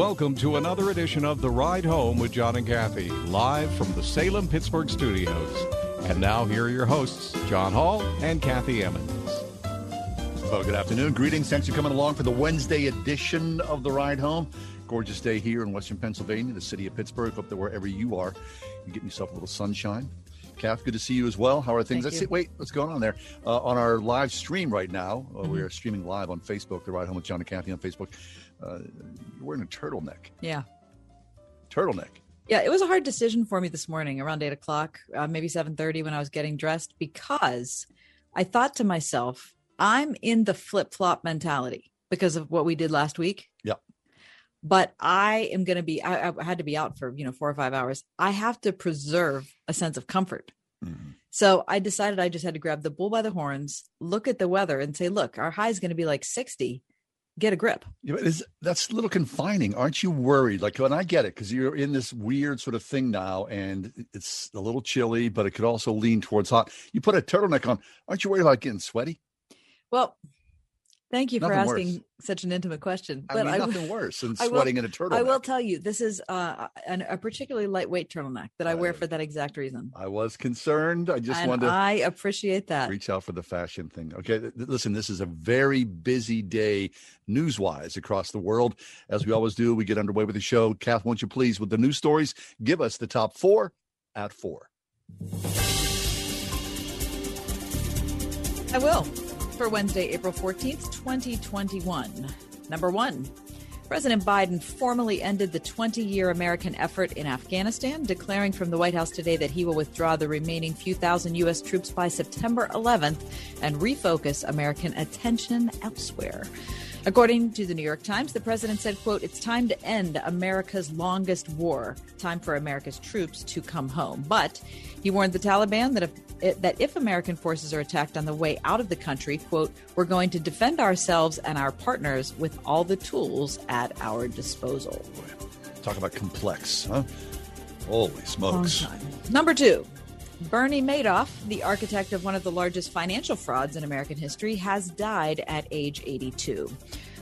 Welcome to another edition of The Ride Home with John and Kathy, live from the Salem Pittsburgh studios. And now, here are your hosts, John Hall and Kathy Emmons. Well, good afternoon. Greetings. Thanks for coming along for the Wednesday edition of The Ride Home. Gorgeous day here in Western Pennsylvania, the city of Pittsburgh. Hope that wherever you are, you're getting yourself a little sunshine. Kath, good to see you as well. How are things? Thank Let's you. see. Wait, what's going on there? Uh, on our live stream right now, uh, Mm-hmm. we are streaming live on Facebook, The Ride Home with John and Kathy on Facebook. Uh, you're wearing a turtleneck. Yeah. Turtleneck. Yeah, it was a hard decision for me this morning around eight o'clock, uh, maybe seven thirty when I was getting dressed, because I thought to myself, I'm in the flip flop mentality because of what we did last week. Yeah. But I am going to be. I, I had to be out for you know four or five hours. I have to preserve a sense of comfort. Mhm. So I decided I just had to grab the bull by the horns, look at the weather, and say, "Look, our high is going to be like sixty. Get a grip." Yeah, but is, that's a little confining. Aren't you worried? Like, and I get it because you're in this weird sort of thing now, and it's a little chilly, but it could also lean towards hot. You put a turtleneck on. Aren't you worried about getting sweaty? Well, thank you for asking worse. such an intimate question. I But mean, I, nothing worse than I will- in a turtleneck. I will tell you, this is uh, an, a particularly lightweight turtleneck that I wear for that exact reason. I was concerned. I just and wanted to I appreciate that. reach out for the fashion thing. Okay, th- listen, this is a very busy day news-wise across the world. As we always do, we get underway with the show. Kath, won't you please, with the news stories, give us the top four at four. I will. For Wednesday, April 14th, 2021. Number one. President Biden formally ended the 20 year American effort in Afghanistan, declaring from the White House today that he will withdraw the remaining few thousand U.S. troops by September 11th and refocus American attention elsewhere. According to the New York Times, the president said, quote, it's time to end America's longest war, time for America's troops to come home. But he warned the Taliban that if, that if American forces are attacked on the way out of the country, quote, we're going to defend ourselves and our partners with all the tools at our disposal. Talk about complex, huh? Holy smokes! Oh, Number two, Bernie Madoff, the architect of one of the largest financial frauds in American history, has died at age 82.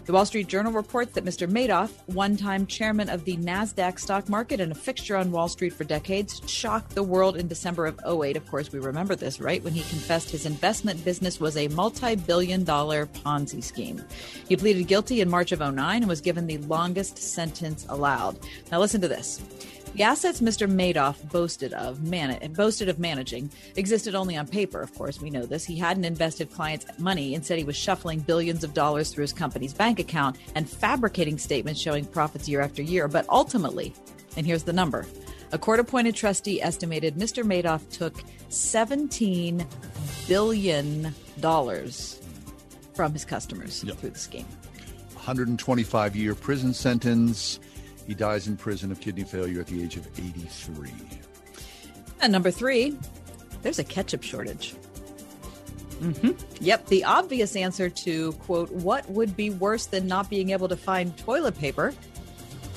The Wall Street Journal reports that Mr. Madoff, one time chairman of the NASDAQ stock market and a fixture on Wall Street for decades, shocked the world in December of 08. Of course, we remember this, right? When he confessed his investment business was a multi billion dollar Ponzi scheme. He pleaded guilty in March of 09 and was given the longest sentence allowed. Now, listen to this. The assets Mr. Madoff boasted of, man- boasted of managing existed only on paper, of course, we know this. He hadn't invested clients' money. Instead, he was shuffling billions of dollars through his company's bank account and fabricating statements showing profits year after year. But ultimately, and here's the number a court appointed trustee estimated Mr. Madoff took $17 billion from his customers Yep. through the scheme. 125 year prison sentence. He dies in prison of kidney failure at the age of 83. And number three, there's a ketchup shortage. hmm Yep, the obvious answer to, quote, what would be worse than not being able to find toilet paper?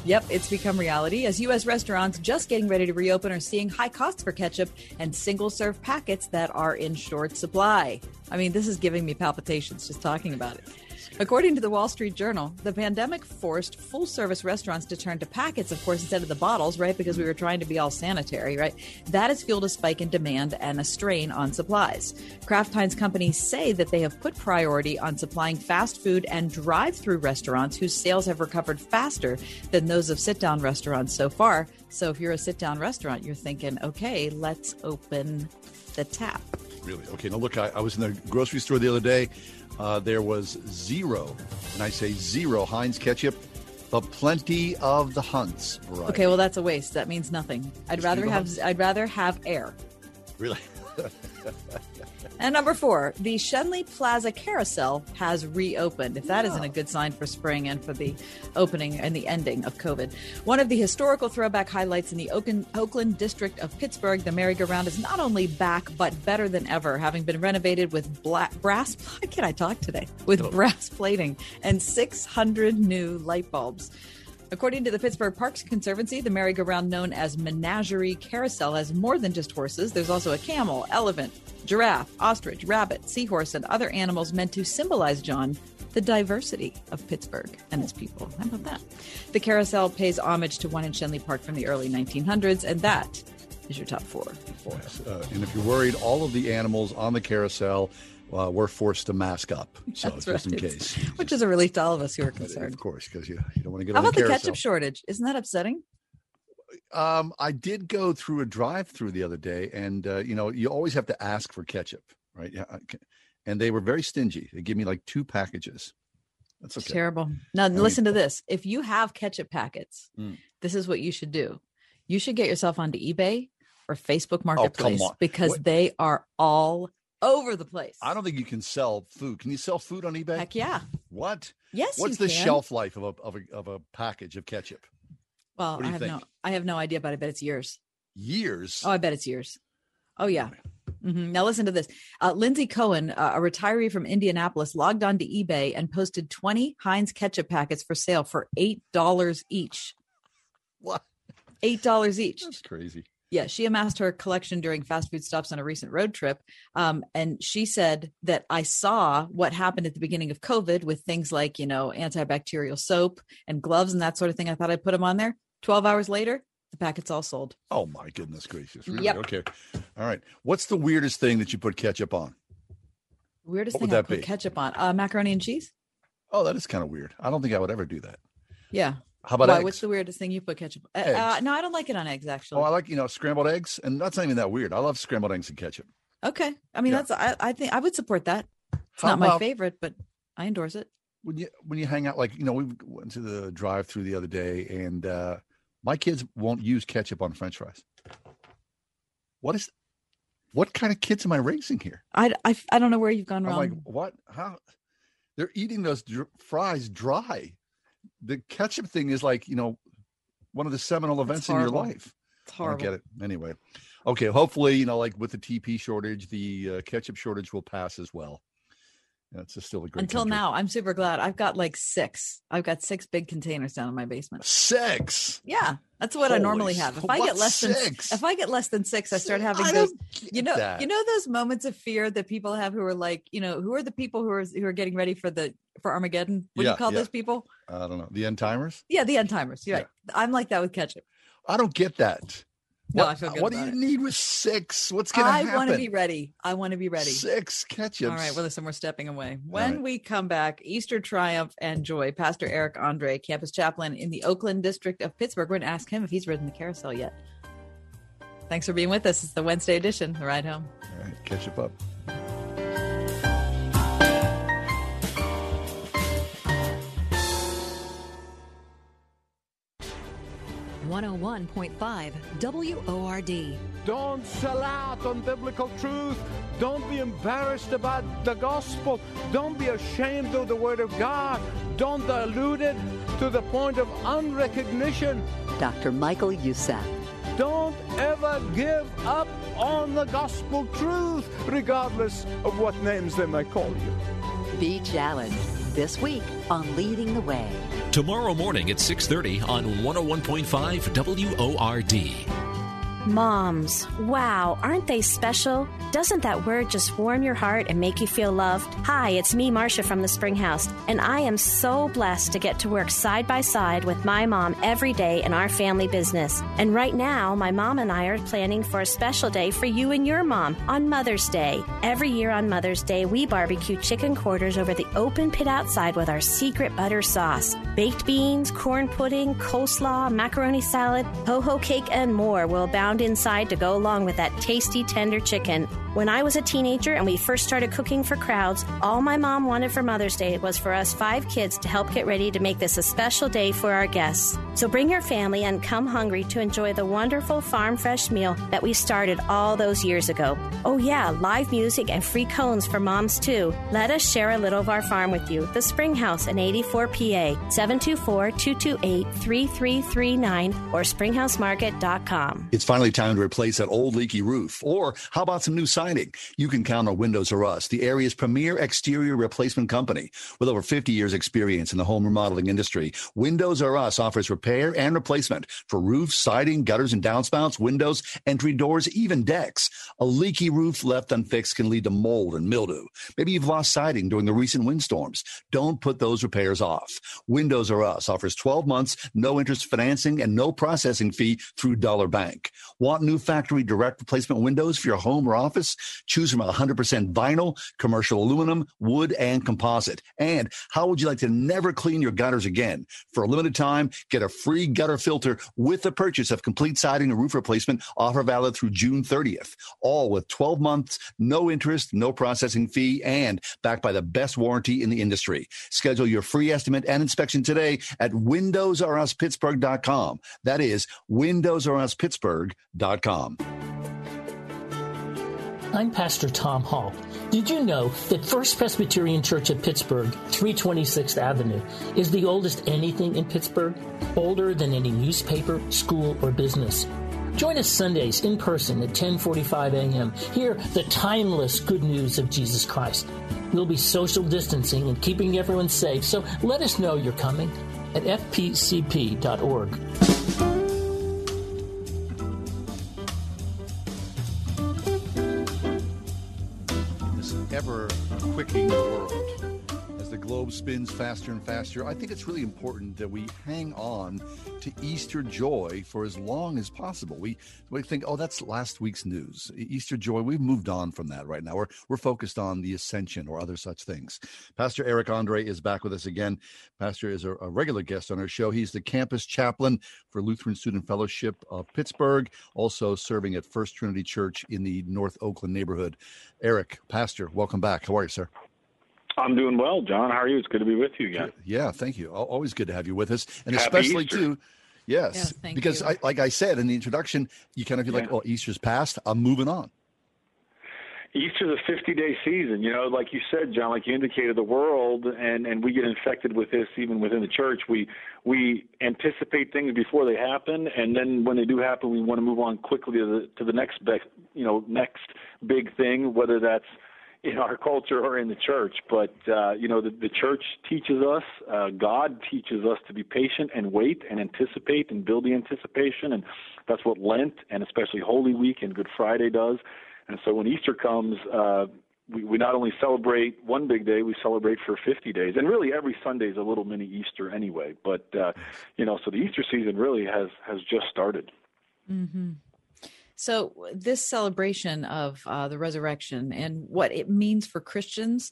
Yep, it's become reality as U.S. restaurants just getting ready to reopen are seeing high costs for ketchup and single serve packets that are in short supply. I mean, this is giving me palpitations just talking about it. According to the Wall Street Journal, the pandemic forced full service restaurants to turn to packets, of course, instead of the bottles, right? Because we were trying to be all sanitary, right? That has fueled a spike in demand and a strain on supplies. Kraft Heinz companies say that they have put priority on supplying fast food and drive through restaurants whose sales have recovered faster than those of sit down restaurants so far. So if you're a sit down restaurant, you're thinking, okay, let's open the tap. Really? Okay. Now, look, I, I was in the grocery store the other day. Uh, there was zero, and I say zero Heinz ketchup, but plenty of the Hunt's variety. Okay, well that's a waste. That means nothing. I'd Just rather have. I'd rather have air. Really? And number four, the Schenley Plaza Carousel has reopened. If that not a good sign for spring and for the opening and the ending of COVID. One of the historical throwback highlights in the Oakland, Oakland district of Pittsburgh, the merry-go-round is not only back, but better than ever, having been renovated with black, brass, can I talk today? With oh. brass plating and 600 new light bulbs. According to the Pittsburgh Parks Conservancy, the merry-go-round known as Menagerie Carousel has more than just horses. There's also a camel, elephant, giraffe, ostrich, rabbit, seahorse, and other animals meant to symbolize, John, the diversity of Pittsburgh and its people. How about that? The carousel pays homage to one in Schenley Park from the early 1900s, and that is your top four. Uh, and if you're worried, all of the animals on the carousel uh, we're forced to mask up. So That's just right. in case. Which is a relief to all of us who are concerned. Of course, because you, you don't want to get How about the, ketchup shortage? Isn't that upsetting? Um, I did go through a drive-through the other day, and uh, you know, you always have to ask for ketchup, right? Yeah, and they were very stingy. They give me like two packages. That's okay. Terrible. Now, I listen mean, to this. If you have ketchup packets, mm. this is what you should do. You should get yourself onto eBay or Facebook Marketplace oh, because what? they are all over the place. I don't think you can sell food. Can you sell food on eBay? Heck yeah. What? Yes. What's the can. shelf life of a, of a of a package of ketchup? Well, I have think? no I have no idea, but I bet it's years. Years. Oh, I bet it's years. Oh yeah. Mm-hmm. Now listen to this. Uh, Lindsay Cohen, uh, a retiree from Indianapolis, logged on to eBay and posted 20 Heinz ketchup packets for sale for eight dollars each. What? Eight dollars each. That's crazy. Yeah, she amassed her collection during fast food stops on a recent road trip. Um, and she said that I saw what happened at the beginning of COVID with things like, you know, antibacterial soap and gloves and that sort of thing. I thought I'd put them on there. 12 hours later, the packet's all sold. Oh, my goodness gracious. Really? Yep. Okay. All right. What's the weirdest thing that you put ketchup on? Weirdest What thing I put be? ketchup on? Uh, macaroni and cheese. Oh, that is kind of weird. I don't think I would ever do that. Yeah. How about Why? eggs? What's the weirdest thing you put ketchup? Uh, uh, no, I don't like it on eggs. Actually. Oh, I like you know scrambled eggs, and that's not even that weird. I love scrambled eggs and ketchup. okay. I mean, Yeah. that's I, I think I would support that. It's How not my favorite, but I endorse it. When you when you hang out, like you know, we went to the drive-through the other day, and uh my kids won't use ketchup on French fries. What is? What kind of kids am I raising here? I, I, I don't know where you've gone wrong. I'm wrong. like, what? How? They're eating those dr- fries dry. The ketchup thing is like you know one of the seminal events in your life. it's I get it. Anyway, okay. Hopefully, you know, like with the TP shortage, the uh, ketchup shortage will pass as well. Yeah, still a great. Until country. now, I'm super glad. I've got like six. I've got six big containers down in my basement. six. Yeah, that's what I normally have. If I get less than six? if I get less than six, I start having I those. You know, that. you know those moments of fear that people have who are like, you know, who are the people who are who are getting ready for the for Armageddon? What do you call yeah. those people? I don't know the end timers. Yeah, the end timers. You're. I'm like that with ketchup. I don't get that. No, what, I feel good What do you it. need with six? What's gonna I happen? want to be ready. I want to be ready. Six ketchups. All right. Well, listen, we're stepping away. When right. we come back, Easter triumph and joy. Pastor Eric Andrae, campus chaplain in the Oakland district of Pittsburgh. We're going to ask him if he's ridden the carousel yet. Thanks for being with us. It's the Wednesday edition, The Ride Home. All right, ketchup up. 101.5 WORD. Don't sell out on biblical truth. Don't be embarrassed about the gospel. Don't be ashamed of the word of God. Don't dilute it to the point of unrecognition. Dr. Michael Youssef. Don't ever give up on the gospel truth, regardless of what names they may call you. Be challenged this week on Leading the Way. Tomorrow morning at 6:30 on 101.5 WORD. Moms, wow, aren't they special? Doesn't that word just warm your heart and make you feel loved? Hi, it's me, Marcia from the Springhouse, and I am so blessed to get to work side by side with my mom every day in our family business. And right now, my mom and I are planning for a special day for you and your mom on Mother's Day. Every year on Mother's Day, we barbecue chicken quarters over the open pit outside with our secret butter sauce. Baked beans, corn pudding, coleslaw, macaroni salad, ho ho cake, and more will abound inside to go along with that tasty, tender chicken. When I was a teenager and we first started cooking for crowds, all my mom wanted for Mother's Day was for us five kids to help get ready to make this a special day for our guests. So bring your family and come hungry to enjoy the wonderful farm fresh meal that we started all those years ago. Oh, yeah, live music and free cones for moms too. Let us share a little of our farm with you. The Spring House in 84 PA, 724 228 3339 or springhousemarket.com. It's finally time to replace that old leaky roof. Or how about some new? You can count on Windows or Us, the area's premier exterior replacement company. With over 50 years experience in the home remodeling industry, Windows or Us offers repair and replacement for roofs, siding, gutters and downspouts, windows, entry doors, even decks. A leaky roof left unfixed can lead to mold and mildew. Maybe you've lost siding during the recent windstorms. Don't put those repairs off. Windows or Us offers 12 months, no interest financing, and no processing fee through Dollar Bank. Want new factory direct replacement windows for your home or office? Choose from 100% vinyl, commercial aluminum, wood, and composite. And how would you like to never clean your gutters again? For a limited time, get a free gutter filter with the purchase of complete siding and roof replacement offer valid through June 30th. All with 12 months, no interest, no processing fee, and backed by the best warranty in the industry. Schedule your free estimate and inspection today at windowsruspittsburgh.com. That is windowsruspittsburgh.com. I'm Pastor Tom Hall. Did you know that First Presbyterian Church of Pittsburgh, 326th Avenue, is the oldest anything in Pittsburgh? Older than any newspaper, school, or business. Join us Sundays in person at 10:45 a.m. Hear the timeless good news of Jesus Christ. We'll be social distancing and keeping everyone safe, so let us know you're coming at fpcp.org. world as the globe spins faster and faster i think it's really important that we hang on to easter joy for as long as possible. We we think oh that's last week's news. Easter joy we've moved on from that right now. We're, we're focused on the ascension or other such things. Pastor eric andrae is back with us again. Pastor is a, a regular guest on our show. He's the campus chaplain for lutheran student fellowship of pittsburgh also serving at first trinity church in the north oakland neighborhood. Eric pastor welcome back. How are you sir I'm doing well, John. How are you? It's good to be with you again. Yeah, thank you. Always good to have you with us, and Happy especially Easter. too. Yes, Yes, thank because you. I, like I said in the introduction, you kind of feel like, "Oh, Easter's past. I'm moving on." Easter's a 50 day season. You know, like you said, John, like you indicated, the world, and, and we get infected with this even within the church. We, we anticipate things before they happen, and then when they do happen, we want to move on quickly to the, to the next, big, you know, next big thing, whether that's in our culture or in the church. But, uh, you know, the, the church teaches us, uh, God teaches us to be patient and wait and anticipate and build the anticipation. And that's what Lent and especially Holy Week and Good Friday does. And so when Easter comes, uh, we, we not only celebrate one big day, we celebrate for 50 days. And really, every Sunday is a little mini Easter anyway. But, uh, you know, so the Easter season really has, has just started. hmm So, this celebration of uh, the resurrection and what it means for Christians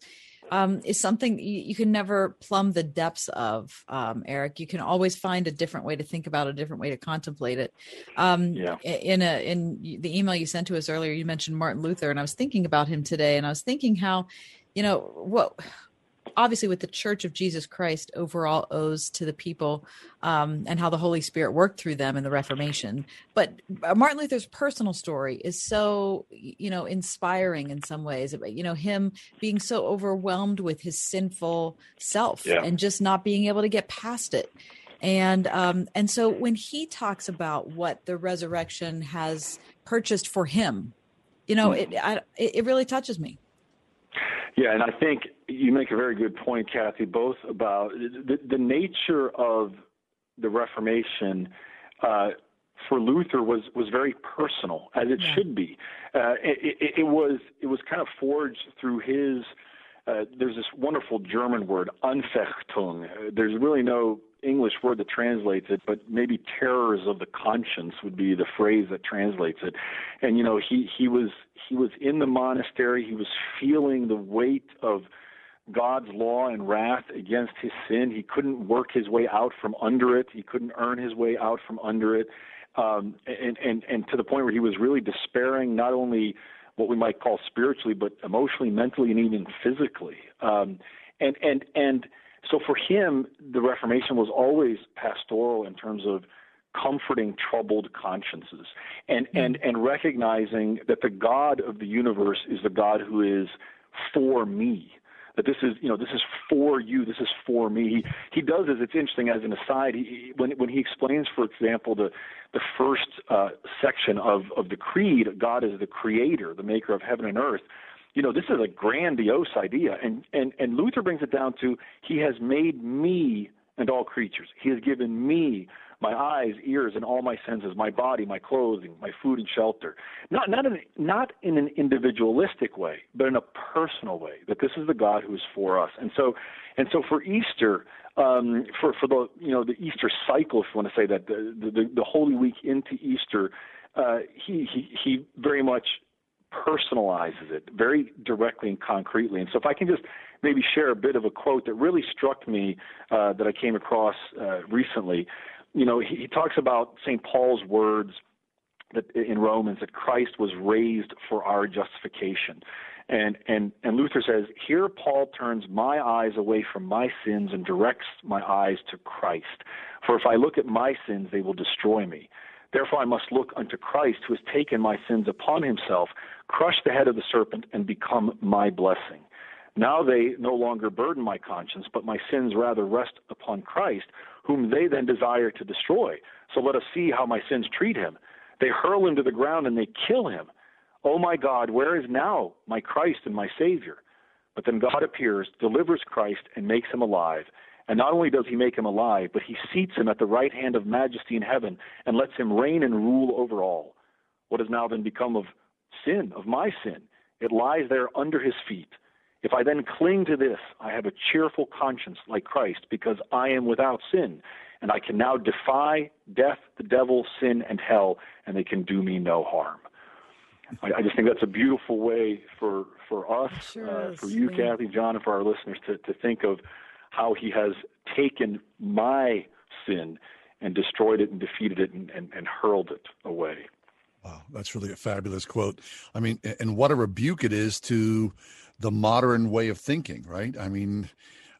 um, is something you, you can never plumb the depths of, um, Eric. You can always find a different way to think about it, a different way to contemplate it. Um, Yeah. In a in the email you sent to us earlier, you mentioned Martin Luther, and I was thinking about him today, and I was thinking how, you know, what obviously what the church of jesus christ overall owes to the people um, and how the holy spirit worked through them in the reformation. But uh, martin luther's personal story is so you know inspiring in some ways you know him being so overwhelmed with his sinful self Yeah. and just not being able to get past it. And um, and so when he talks about what the resurrection has purchased for him you know it I, it it really touches me Yeah, and I think you make a very good point, Kathy, both about the, the nature of the Reformation uh, for Luther was, was very personal, as it should be. Uh, it, it, it was it was kind of forged through his. Uh, there's this wonderful German word, Anfechtung. There's really no English word that translates it, but maybe terrors of the conscience would be the phrase that translates it. And you know, he he was he was in the monastery. He was feeling the weight of God's law and wrath against his sin. He couldn't work his way out from under it. He couldn't earn his way out from under it. um, and, and, and to the point where he was really despairing, not only what we might call spiritually, but emotionally, mentally, and even physically. Um, and, and, and so for him, the Reformation was always pastoral in terms of comforting troubled consciences and, mm-hmm. and, and recognizing that the God of the universe is the God who is for me that this is you know this is for you this is for me he he does this it's interesting as an aside he when when he explains for example the the first uh, section of of the creed god is the creator the maker of heaven and earth you know this is a grandiose idea and and and luther brings it down to he has made me and all creatures he has given me my eyes, ears, and all my senses, my body, my clothing, my food and shelter. Not not in not in an individualistic way, but in a personal way. That this is the God who is for us. And so, and so for Easter, um, for for the you know the Easter cycle, if you want to say that, the the, the Holy Week into Easter, uh, he he he very much personalizes it very directly and concretely. And so, if I can just maybe share a bit of a quote that really struck me uh, that I came across uh, recently you know, he, he talks about St. Paul's words that in Romans that Christ was raised for our justification. And, and, and Luther says, Here Paul turns my eyes away from my sins and directs my eyes to Christ. For if I look at my sins, they will destroy me. Therefore, I must look unto Christ, who has taken my sins upon himself, crushed the head of the serpent, and become my blessing. Now they no longer burden my conscience, but my sins rather rest upon Christ, whom they then desire to destroy. So let us see how my sins treat him. They hurl him to the ground and they kill him. Oh my God, where is now my Christ and my Savior? But then God appears, delivers Christ, and makes him alive. And not only does he make him alive, but he seats him at the right hand of majesty in heaven and lets him reign and rule over all. What has now then become of sin, of my sin? It lies there under his feet. If I then cling to this, I have a cheerful conscience like Christ because I am without sin, and I can now defy death, the devil, sin, and hell, and they can do me no harm. I, I just think that's a beautiful way for for us, sure uh, for you, yeah. Kathy, John, and for our listeners to, to think of how he has taken my sin and destroyed it and defeated it and, and, and hurled it away. Wow, that's really a fabulous quote. I mean, and what a rebuke it is to the modern way of thinking, right? I mean,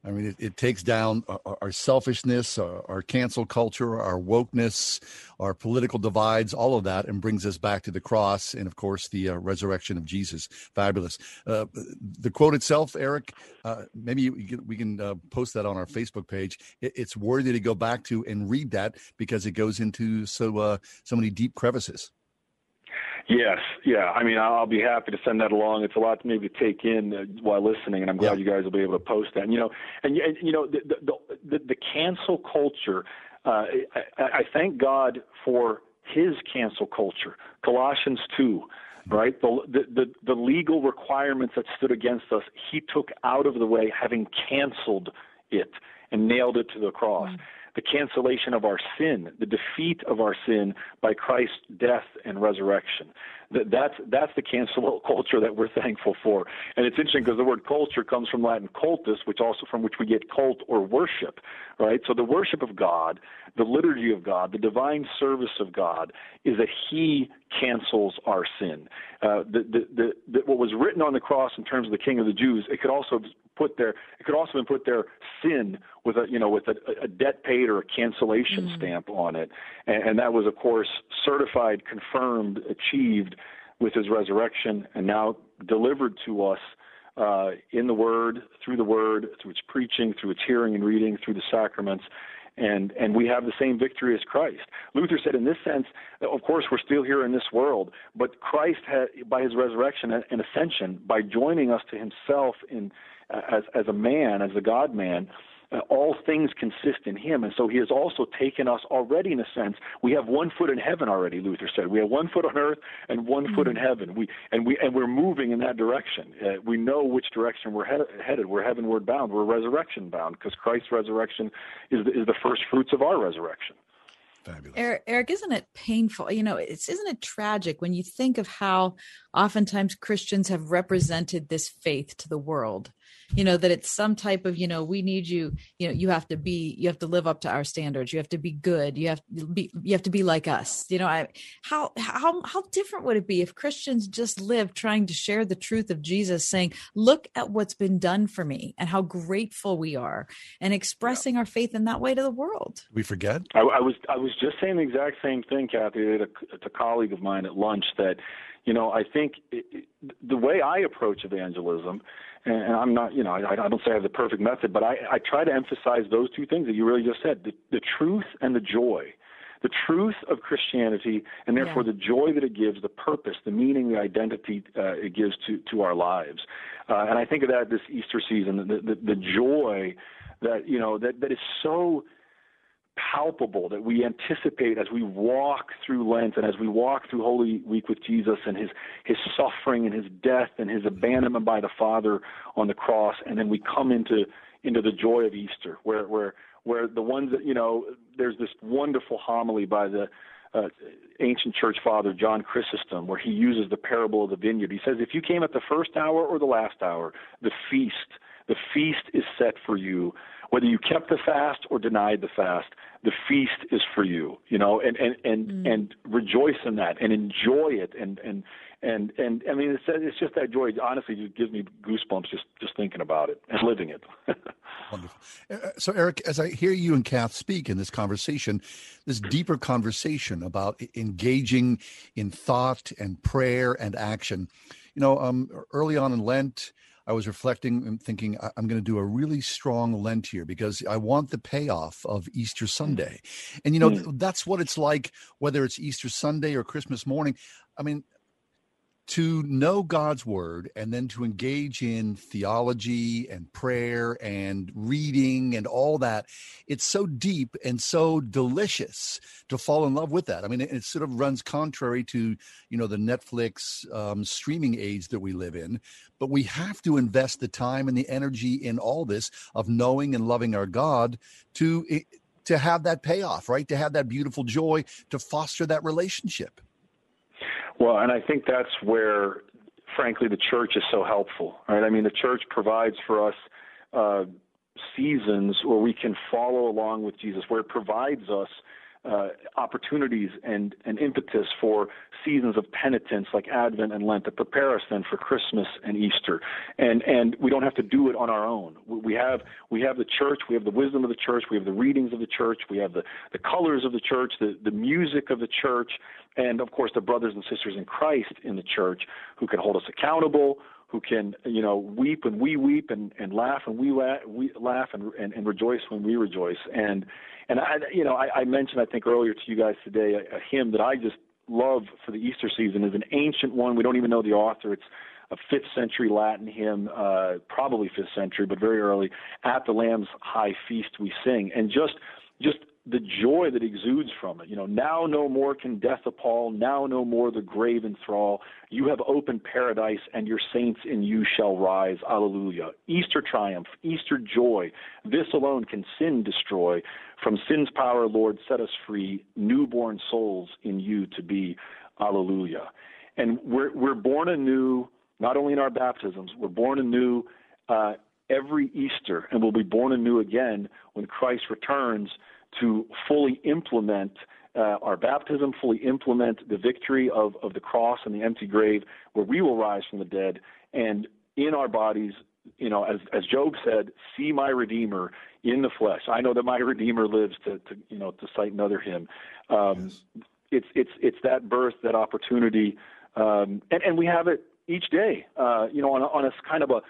I mean, it, it takes down our, our selfishness, our, our, cancel culture, our wokeness, our political divides, all of that, and brings us back to the cross and, of course, the uh, resurrection of Jesus. Fabulous. Uh, the quote itself, Eric, uh, maybe we can, we can uh, post that on our Facebook page. It, it's worthy to go back to and read that because it goes into so uh, so many deep crevices. Yes, yeah. I mean, I'll be happy to send that along. It's a lot to maybe take in uh, while listening, and I'm glad yeah. you guys will be able to post that. And, you know, and, and you know, the the the, the cancel culture. Uh, I, I thank God for His cancel culture. Colossians two, right? The, the the the legal requirements that stood against us, He took out of the way, having canceled it and nailed it to the cross. Mm-hmm the cancellation of our sin, the defeat of our sin by Christ's death and resurrection. That's that's the cancel culture that we're thankful for. And it's interesting because the word culture comes from Latin cultus, which also from which we get cult or worship, right? So the worship of God, the liturgy of God, the divine service of God is that He cancels our sin. Uh, the, the, the, the, what was written on the cross in terms of the King of the Jews, it could also put their it could also have put their sin with a you know with a, a debt paid or a cancellation mm. stamp on it, and, and that was of course certified, confirmed, achieved with his resurrection, and now delivered to us uh, in the Word, through the Word, through its preaching, through its hearing and reading, through the sacraments. And, and we have the same victory as Christ. Luther said, in this sense, of course, we're still here in this world, but Christ, had, by his resurrection and ascension, by joining us to himself in as as a man, as a God man, uh, all things consist in him. And so he has also taken us already in a sense. We have one foot in heaven already luther said. We have one foot on earth and one mm-hmm. foot in heaven. We and we and we're moving in that direction. Uh, we know which direction we're head, headed. We're heavenward bound. We're resurrection bound because christ's resurrection is the, is the first fruits of our resurrection. Fabulous. Eric, Eric, isn't it painful? You know, it's isn't it tragic when you think of how oftentimes Christians have represented this faith to the world you know that it's some type of you know we need you you know you have to be you have to live up to our standards. You have to be good. You have to be you have to be like us. You know i how how how different would it be if christians just lived trying to share the truth of jesus saying look at what's been done for me and how grateful we are and expressing yeah. our faith in that way to the world? We forget? I, I, was i was just saying the exact same thing kathy to a colleague of mine at lunch that you know i think it, the way i approach evangelism and I'm not, you know, I, I don't say I have the perfect method, but I, I try to emphasize those two things that you really just said: the, the truth and the joy, the truth of Christianity, and therefore yeah. the joy that it gives, the purpose, the meaning, the identity uh, it gives to to our lives. Uh, and I think of that this Easter season, the, the the joy that you know that that is so palpable that we anticipate as we walk through Lent and as we walk through Holy Week with Jesus and his his suffering and his death and his abandonment by the Father on the cross, and then we come into into the joy of Easter, where where where the ones that you know, there's this wonderful homily by the uh, ancient church father John Chrysostom, where he uses the parable of the vineyard. He says, if you came at the first hour or the last hour, the feast, the feast is set for you whether you kept the fast or denied the fast, the feast is for you, you know, and and and mm. and rejoice in that and enjoy it and and and and I mean it's it's just that joy. Honestly, just gives me goosebumps just just thinking about it and living it. Wonderful. Uh, uh, so, Eric, as I hear you and Kath speak in this conversation, this deeper conversation about engaging in thought and prayer and action, you know, um, early on in Lent I was reflecting and thinking, I'm going to do a really strong Lent here because I want the payoff of Easter mm. Sunday. And, you know, mm. that's what it's like, whether it's Easter Sunday or Christmas morning. I mean, to know God's word and then to engage in theology and prayer and reading and all that, it's so deep and so delicious to fall in love with that. I mean, it, it sort of runs contrary to, you know, the Netflix um, streaming age that we live in, but we have to invest the time and the energy in all this of knowing and loving our God to to have that payoff, right? To have that beautiful joy, to foster that relationship. Well, and I think that's where, frankly, the church is so helpful. Right? I mean, the church provides for us uh, seasons where we can follow along with Jesus, where it provides us uh, opportunities and, and impetus for seasons of penitence like Advent and Lent to prepare us then for Christmas and Easter. And and we don't have to do it on our own. We have we have the church, we have the wisdom of the church, we have the readings of the church, we have the, the colors of the church, the, the music of the church, and of course the brothers and sisters in Christ in the church who can hold us accountable, who can you know weep when we weep and, and laugh when we, la- we laugh and, and, and rejoice when we rejoice. And and I you know I, I mentioned I think earlier to you guys today a, a hymn that I just love for the Easter season. Is an ancient one. We don't even know the author. It's a fifth century Latin hymn, uh, probably fifth century, but very early. At the Lamb's high feast we sing, and just just the joy that exudes from it. You know, now no more can death appall, now no more the grave enthrall. You have opened paradise, and your saints in you shall rise. Alleluia. Easter triumph, Easter joy. This alone can sin destroy. From sin's power, Lord, set us free. Newborn souls in you to be. Alleluia. And we're we're born anew, not only in our baptisms, we're born anew. Uh, every Easter, and we'll be born anew again when Christ returns to fully implement uh, our baptism, fully implement the victory of, of the cross and the empty grave, where we will rise from the dead, and in our bodies, you know, as as Job said, see my Redeemer in the flesh. I know that my Redeemer lives to, to you know to cite another hymn. Um, yes. It's it's it's that birth, that opportunity, um, and and we have it each day. Uh, you know, on a, on a kind of a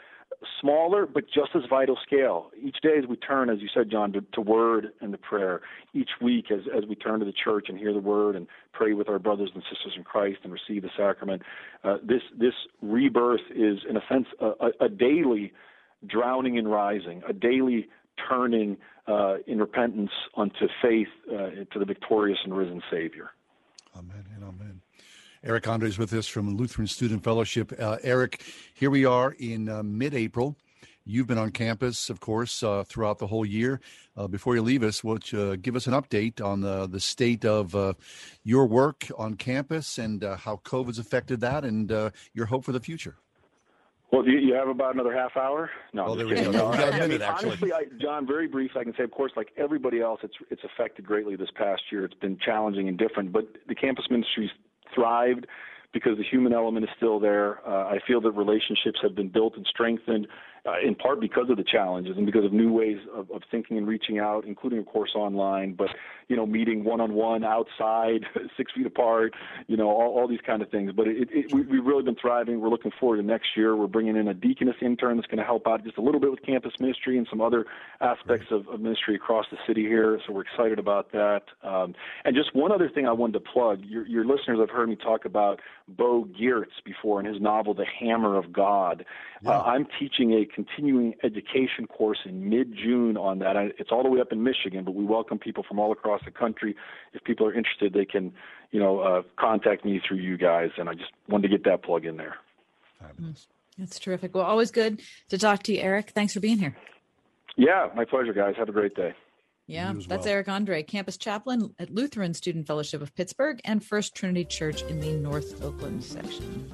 smaller but just as vital scale. Each day as we turn, as you said, John, to, to word and to prayer. Each week as, as we turn to the church and hear the word and pray with our brothers and sisters in Christ and receive the sacrament, uh, this this rebirth is, in a sense, a, a daily drowning and rising, a daily turning uh, in repentance unto faith uh, to the victorious and risen Savior. Amen. Eric Andrae is with us from Lutheran Student Fellowship. Uh, Eric, here we are in uh, mid April. You've been on campus, of course, uh, throughout the whole year. Uh, before you leave us, would you give us an update on the, the state of uh, your work on campus and uh, how COVID's affected that and uh, your hope for the future? Well, do you have about another half hour? No, I'm there we go. No, We've got a I mean, honestly, I, John, very brief. I can say, of course, like everybody else, it's it's affected greatly this past year. It's been challenging and different, but the campus ministries thrived because the human element is still there. Uh, I feel that relationships have been built and strengthened uh, in part because of the challenges and because of new ways of, of thinking and reaching out, including, of course, online. But you know, meeting one on one outside, six feet apart, you know, all, all these kind of things. But it, it, we, we've really been thriving. We're looking forward to next year. We're bringing in a deaconess intern that's going to help out just a little bit with campus ministry and some other aspects of, of ministry across the city here. So we're excited about that. Um, and just one other thing I wanted to plug: your, your listeners have heard me talk about Bo Giertz before in his novel The Hammer of God. Uh, I'm teaching a continuing education course in mid-June on that. It's all the way up in Michigan, but we welcome people from all across the country. If people are interested, they can, you know, uh, contact me through you guys. And I just wanted to get that plug in there. That's terrific. Well, always good to talk to you, Eric. Thanks for being here. Yeah, my pleasure, guys. Have a great day. Yeah, that's well. Eric Andrae, campus chaplain at Lutheran Student Fellowship of Pittsburgh and First Trinity Church in the North Oakland section.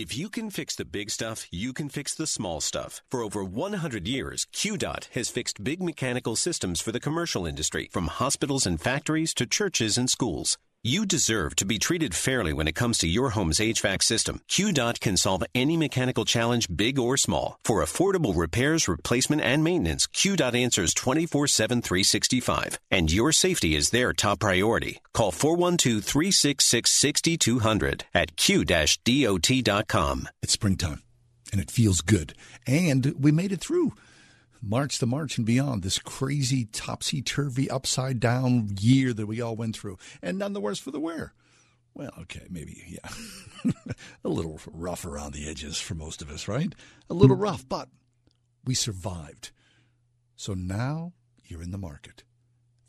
If you can fix the big stuff, you can fix the small stuff. For over 100 years, QDOT has fixed big mechanical systems for the commercial industry, from hospitals and factories to churches and schools. You deserve to be treated fairly when it comes to your home's HVAC system. QDOT can solve any mechanical challenge, big or small. For affordable repairs, replacement, and maintenance, QDOT answers 24-7, 365. And your safety is their top priority. Call 412-366-6200 at q-dot.com. It's springtime, and it feels good. And we made it through March to March and beyond, this crazy topsy turvy, upside down year that we all went through. And none the worse for the wear. Well, okay, maybe, yeah. a little rough around the edges for most of us, right? A little hmm. rough, but we survived. So now you're in the market,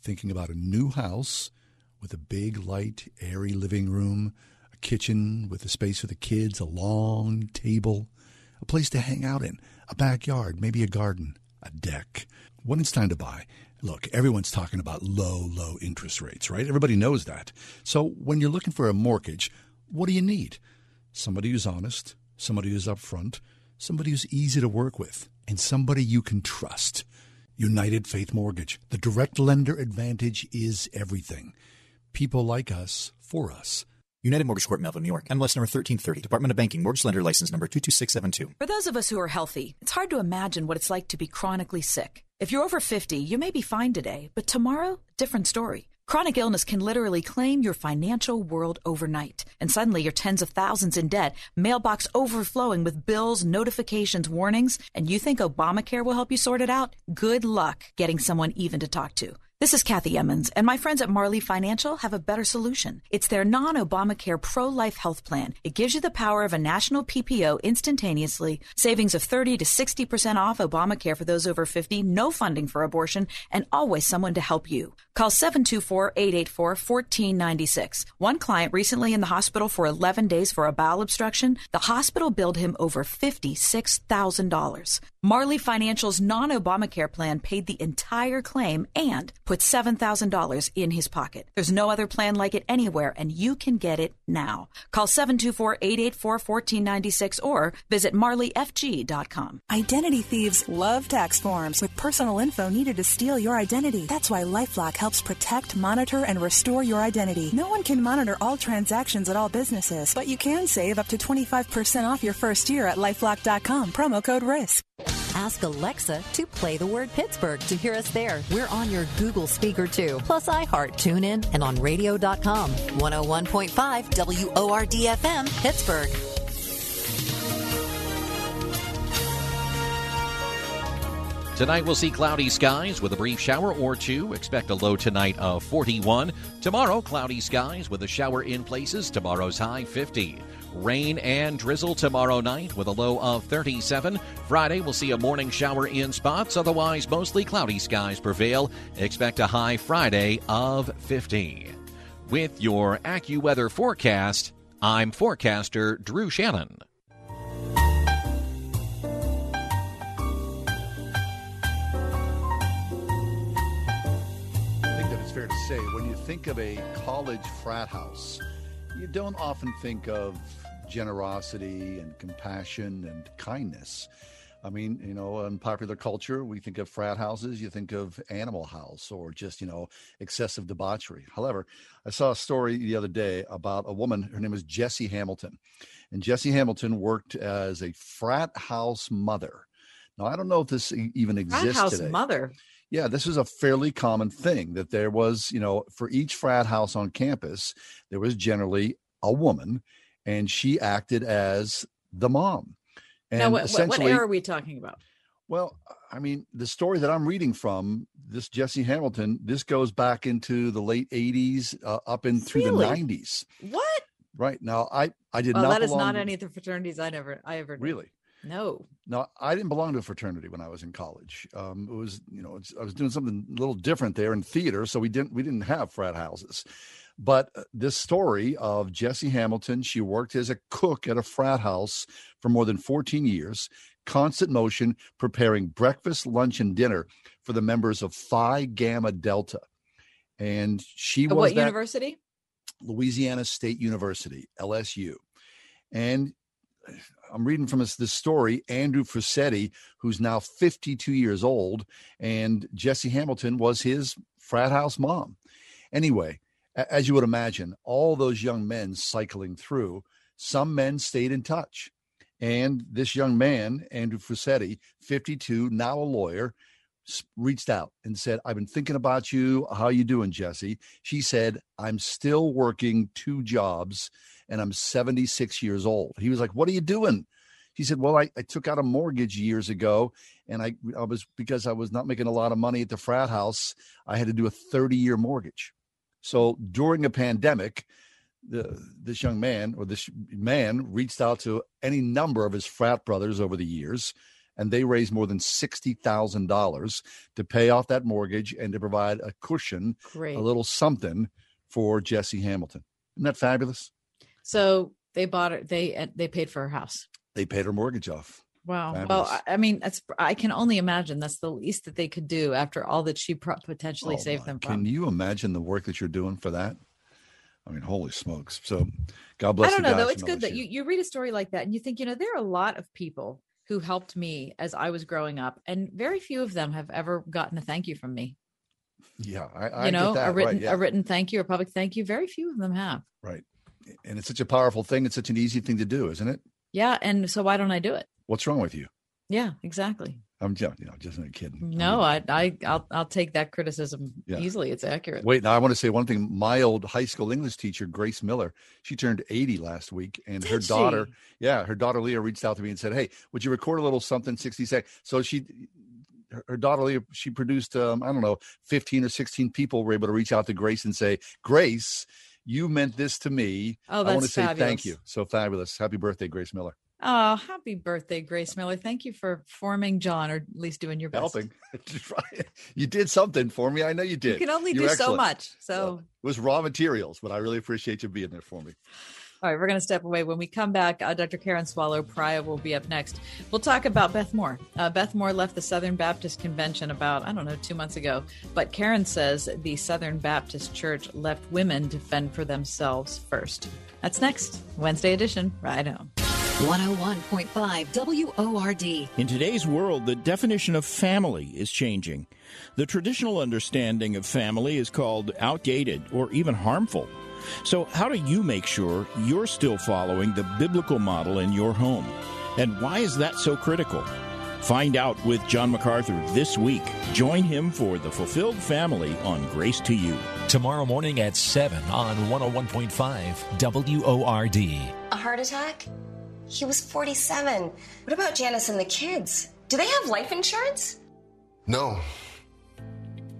thinking about a new house with a big, light, airy living room, a kitchen with a space for the kids, a long table, a place to hang out in, a backyard, maybe a garden, a deck. When it's time to buy, look, everyone's talking about low, low interest rates, right? Everybody knows that. So when you're looking for a mortgage, what do you need? Somebody who's honest, somebody who's upfront, somebody who's easy to work with, and somebody you can trust. United Faith Mortgage. The direct lender advantage is everything. People like us for us. United Mortgage Corp, Melville, New York. MLS number 1330. Department of Banking. Mortgage Lender License number 22672. For those of us who are healthy, it's hard to imagine what it's like to be chronically sick. If you're over 50, you may be fine today, but tomorrow, different story. Chronic illness can literally claim your financial world overnight. And suddenly you're tens of thousands in debt, mailbox overflowing with bills, notifications, warnings, and you think Obamacare will help you sort it out? Good luck getting someone even to talk to. This is Kathy Emmons, and my friends at Marley Financial have a better solution. It's their non Obamacare pro life health plan. It gives you the power of a national PPO instantaneously, savings of 30 to 60% off Obamacare for those over 50, no funding for abortion, and always someone to help you. Call 724 884 1496. One client recently in the hospital for 11 days for a bowel obstruction, the hospital billed him over $56,000. Marley Financial's non Obamacare plan paid the entire claim and put $7,000 in his pocket. There's no other plan like it anywhere, and you can get it now. Call 724 884 1496 or visit marleyfg.com. Identity thieves love tax forms with personal info needed to steal your identity. That's why Lifelock helps protect, monitor, and restore your identity. No one can monitor all transactions at all businesses, but you can save up to 25% off your first year at lifelock.com. Promo code RISK. Ask Alexa to play the word Pittsburgh to hear us there. We're on your Google speaker too, plus iHeart, TuneIn, and on radio.com. 101.5 WORDFM, Pittsburgh. Tonight we'll see cloudy skies with a brief shower or two. Expect a low tonight of 41. Tomorrow, cloudy skies with a shower in places. Tomorrow's high 50. Rain and drizzle tomorrow night with a low of 37. Friday, we'll see a morning shower in spots. Otherwise, mostly cloudy skies prevail. Expect a high Friday of 50. With your AccuWeather forecast, I'm forecaster Drew Shannon. I think that it's fair to say when you think of a college frat house, you don't often think of generosity and compassion and kindness. I mean, you know, in popular culture, we think of frat houses, you think of Animal House or just, you know, excessive debauchery. However, I saw a story the other day about a woman, her name is Jessie Hamilton. And Jessie Hamilton worked as a frat house mother. Now, I don't know if this even exists Frat house today. mother. Yeah, this is a fairly common thing that there was, you know, for each frat house on campus, there was generally a woman and she acted as the mom. And now, what, what, what era are we talking about? well, I mean, the story that I'm reading from this Jessie Hamilton, this goes back into the late 80s uh, up in through Really? the 90s. What? Right now, I I did well, not. that is not to- any of the fraternities I never, I ever knew. Really? No. No, I didn't belong to a fraternity when I was in college. Um, it was, you know, it's, I was doing something a little different there in theater, so we didn't we didn't have frat houses. But uh, this story of Jessie Hamilton, she worked as a cook at a frat house for more than 14 years, constant motion, preparing breakfast, lunch, and dinner for the members of Phi Gamma Delta. And she was what that- university? Louisiana State University, LSU. And I'm reading from this, this story Andrew Fussetti, who's now 52 years old, and Jessie Hamilton was his frat house mom. Anyway, as you would imagine, all those young men cycling through, some men stayed in touch. And this young man, Andrew Fussetti, 52, now a lawyer, reached out and said, I've been thinking about you. How you doing, Jessie? She said, I'm still working two jobs and I'm 76 years old. He was like, What are you doing? He said, Well, I, I took out a mortgage years ago and I, I was because I was not making a lot of money at the frat house, I had to do a 30 year mortgage. So during a pandemic, the, this young man or this man reached out to any number of his frat brothers over the years, and they raised more than sixty thousand dollars to pay off that mortgage and to provide a cushion, Great. a little something for Jessie Hamilton. Isn't that fabulous? So they bought it. They uh, they paid for her house. They paid her mortgage off. Wow. Well, Fabulous. I, I mean, that's I can only imagine that's the least that they could do after all that she pro- potentially Oh, saved them from. Can you imagine the work that you're doing for that? I mean, holy smokes! So, God bless. I don't the know though. It's good that you, you read a story like that and you think, you know, there are a lot of people who helped me as I was growing up, and very few of them have ever gotten a thank you from me. Yeah, I, I you know, get that. a written right, yeah. a written thank you or public thank you. Very few of them have. right. And it's such a powerful thing. It's such an easy thing to do, isn't it? Yeah, and so why don't I do it? What's wrong with you? Yeah, exactly. I'm just, you know, just a kid. No, I I I'll I'll take that criticism Yeah. easily. It's accurate. Wait, now I want to say one thing. My old high school English teacher, Grace Miller, she turned 80 last week, and her daughter, she? yeah, her daughter Leah reached out to me and said, "Hey, would you record a little something, 60 seconds?" So she, her, daughter Leah, she produced, um, I don't know, 15 or 16 people were able to reach out to Grace and say, "Grace, you meant this to me. Oh, I want to that's say thank you. So fabulous. Happy birthday, Grace Miller. Oh, happy birthday, Grace Miller. Thank you for forming John, or at least doing your best. Helping. you did something for me. I know you did. You can only You're do so much. So It was raw materials, but I really appreciate you being there for me. All right, we're going to step away. When we come back, uh, Dr. Karen Swallow Prior will be up next. We'll talk about Beth Moore. Uh, Beth Moore left the Southern Baptist Convention about, I don't know, two months ago. But Karen says the Southern Baptist Church left women to fend for themselves first. That's next, Wednesday edition, Ride Home. 101.5 WORD. In today's world, the definition of family is changing. The traditional understanding of family is called outdated or even harmful. So, how do you make sure you're still following the biblical model in your home? And why is that so critical? Find out with John MacArthur this week. Join him for The Fulfilled Family on Grace to You. Tomorrow morning at 7 on 101.5 WORD. A heart attack? He was 47. What about Janice and the kids? Do they have life insurance? No.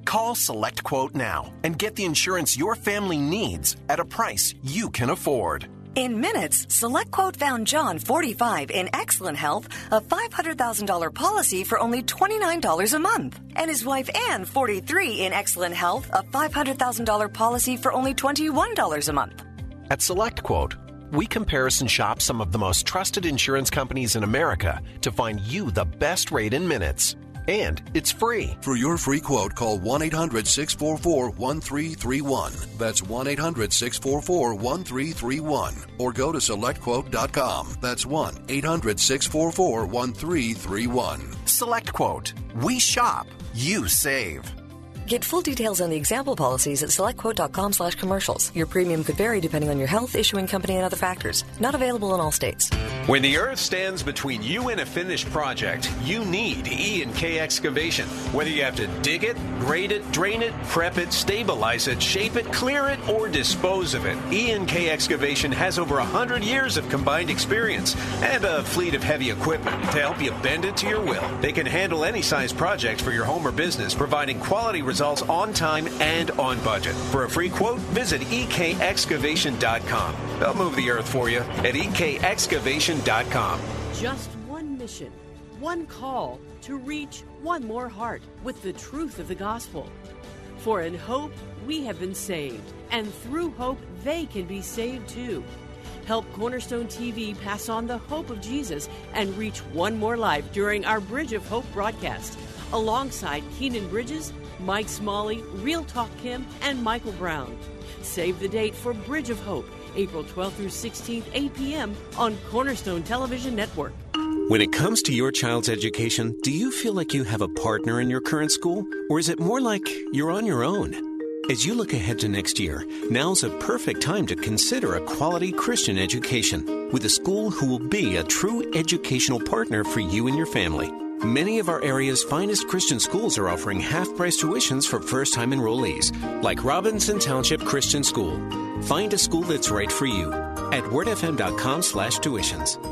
Call Select Quote now and get the insurance your family needs at a price you can afford. In minutes, SelectQuote found John, 45, in excellent health, a $500,000 policy for only $29 a month. And his wife Anne, 43, in excellent health, a $500,000 policy for only $21 a month. At SelectQuote, we comparison shop some of the most trusted insurance companies in America to find you the best rate in minutes. And it's free. For your free quote, call 1 800 644 1331. That's 1 800 644 1331. Or go to selectquote.com. That's 1 800 644 1331. SelectQuote. We shop, you save. Get full details on the example policies at selectquote.com slash commercials. Your premium could vary depending on your health, issuing company, and other factors. Not available in all states. When the earth stands between you and a finished project, you need E and K excavation. Whether you have to dig it, grade it, drain it, prep it, stabilize it, shape it, clear it, or dispose of it, E and K excavation has over 100 years of combined experience and a fleet of heavy equipment to help you bend it to your will. They can handle any size project for your home or business, providing quality results on time and on budget. For a free quote, visit ekexcavation.com. They'll move the earth for you at ekexcavation.com. Just one mission, one call to reach one more heart with the truth of the gospel. For in hope we have been saved, and through hope they can be saved too. Help Cornerstone TV pass on the hope of Jesus and reach one more life during our Bridge of Hope broadcast, alongside Keenan Bridges, Mike Smalley, Real Talk Kim, and Michael Brown. Save the date for Bridge of Hope, April 12th through 16th, 8 p.m. on Cornerstone Television Network. When it comes to your child's education, do you feel like you have a partner in your current school? Or is it more like you're on your own? As you look ahead to next year, now's a perfect time to consider a quality Christian education with a school who will be a true educational partner for you and your family. Many of our area's finest Christian schools are offering half price tuitions for first time enrollees, like Robinson Township Christian School. Find a school that's right for you at wordfm.com slash tuitions.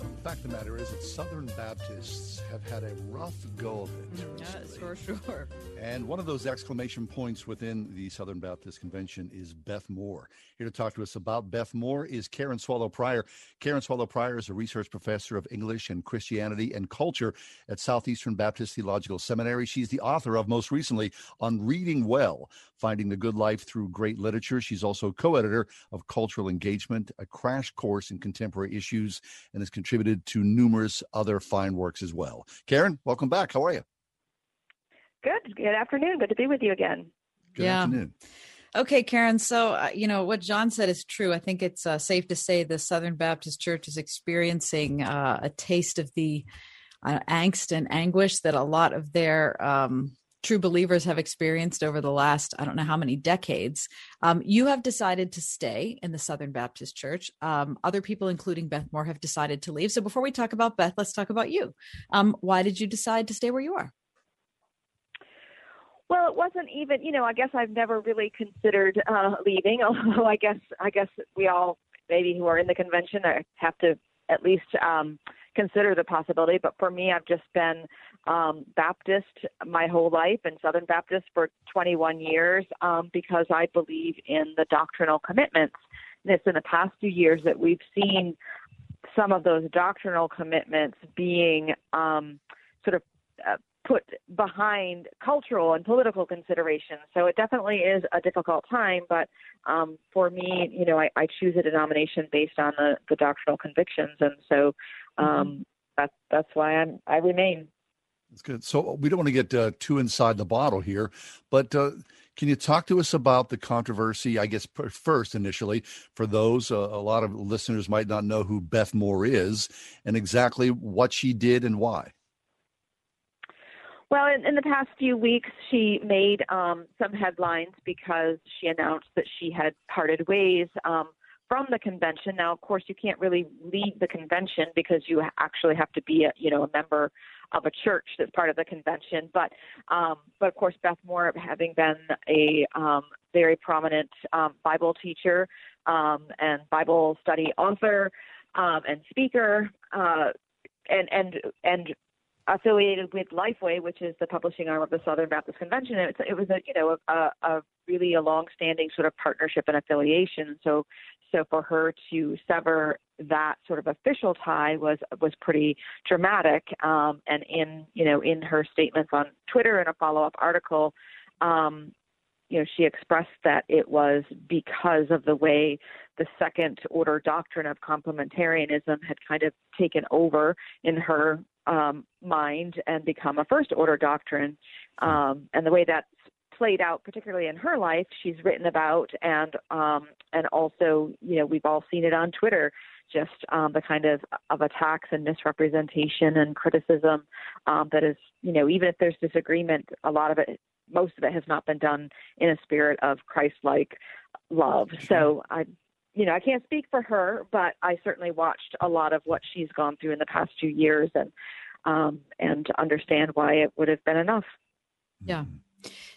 The fact of the matter is that Southern Baptists have had a rough go of it. Yes, for sure. And one of those exclamation points within the Southern Baptist Convention is Beth Moore. Here to talk to us about Beth Moore is Karen Swallow Prior. Karen Swallow Prior is a research professor of English and Christianity and Culture at Southeastern Baptist Theological Seminary. She's the author of, most recently, On Reading Well Finding the Good Life Through Great Literature. She's also co editor of Cultural Engagement, a crash course in contemporary issues, and has contributed to numerous other fine works as well. Karen, welcome back. How are you? Good. Good afternoon. Good to be with you again. Good yeah. afternoon. Okay, Karen. So, uh, you know, what John said is true. I think it's uh, safe to say the Southern Baptist Church is experiencing uh, a taste of the uh, angst and anguish that a lot of their um, true believers have experienced over the last, I don't know how many decades. Um, you have decided to stay in the Southern Baptist Church. Um, other people, including Beth Moore, have decided to leave. So, before we talk about Beth, let's talk about you. Um, why did you decide to stay where you are? Well, it wasn't even, you know, I guess I've never really considered uh, leaving, although I guess I guess we all maybe who are in the convention have to at least um consider the possibility, but for me I've just been um Baptist my whole life and Southern Baptist for 21 years um because I believe in the doctrinal commitments. And it's in the past few years that we've seen some of those doctrinal commitments being um sort of uh, put behind cultural and political considerations. So it definitely is a difficult time, but um, for me, you know, I, I choose a denomination based on the, the doctrinal convictions, and so um, mm-hmm. that's that's why I'm I remain. That's good. So we don't want to get uh, too inside the bottle here, but. Uh, can you talk to us about the controversy? I guess first, initially, for those uh, a lot of listeners might not know who Beth Moore is and exactly what she did and why. Well, in, in the past few weeks, she made um, some headlines because she announced that she had parted ways um, from the convention. Now, of course, you can't really leave the convention because you actually have to be, a, you know, a member of a church that's part of the convention. But, um, but of course, Beth Moore, having been a um, very prominent um, Bible teacher um, and Bible study author um, and speaker, uh, and and and affiliated with Lifeway, which is the publishing arm of the Southern Baptist Convention. It, it was a you know a, a really a long-standing sort of partnership and affiliation. So so for her to sever that sort of official tie was was pretty dramatic. Um, and in you know in her statements on Twitter and a follow-up article, um, you know she expressed that it was because of the way the second order doctrine of complementarianism had kind of taken over in her um, mind and become a first order doctrine. Um, and the way that's played out, particularly in her life, she's written about, and um, and also, you know, we've all seen it on Twitter, just um, the kind of of attacks and misrepresentation and criticism um, that is, you know, even if there's disagreement, a lot of it, most of it has not been done in a spirit of Christ-like love. So I you know, I can't speak for her, but I certainly watched a lot of what she's gone through in the past few years and um, and understand why it would have been enough. Yeah.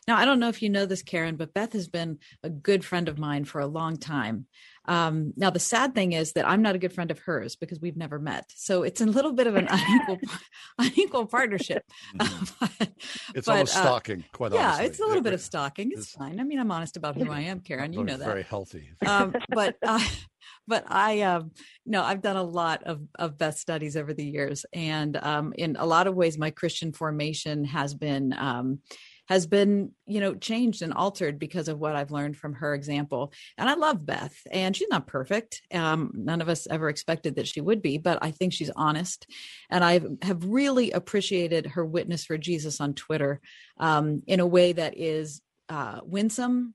Now, I don't know if you know this, Karen, but Beth has been a good friend of mine for a long time. Um, now, the sad thing is that I'm not a good friend of hers because we've never met. So it's a little bit of an unequal, unequal partnership. Mm-hmm. it's but, almost uh, stalking, quite yeah, honestly. it's a little it, bit of stalking. It's, it's, fine. I mean, I'm honest about who I am, Karen. You know that. Very healthy. Um, but uh, but I um no, I've done a lot of of Beth studies over the years, and um, in a lot of ways, my Christian formation has been um, has been you know changed and altered because of what i've learned from her example. And i love beth and she's not perfect. Um, none of us ever expected that she would be but i think she's honest. And i have really appreciated her witness for jesus on twitter um, in a way that is uh, winsome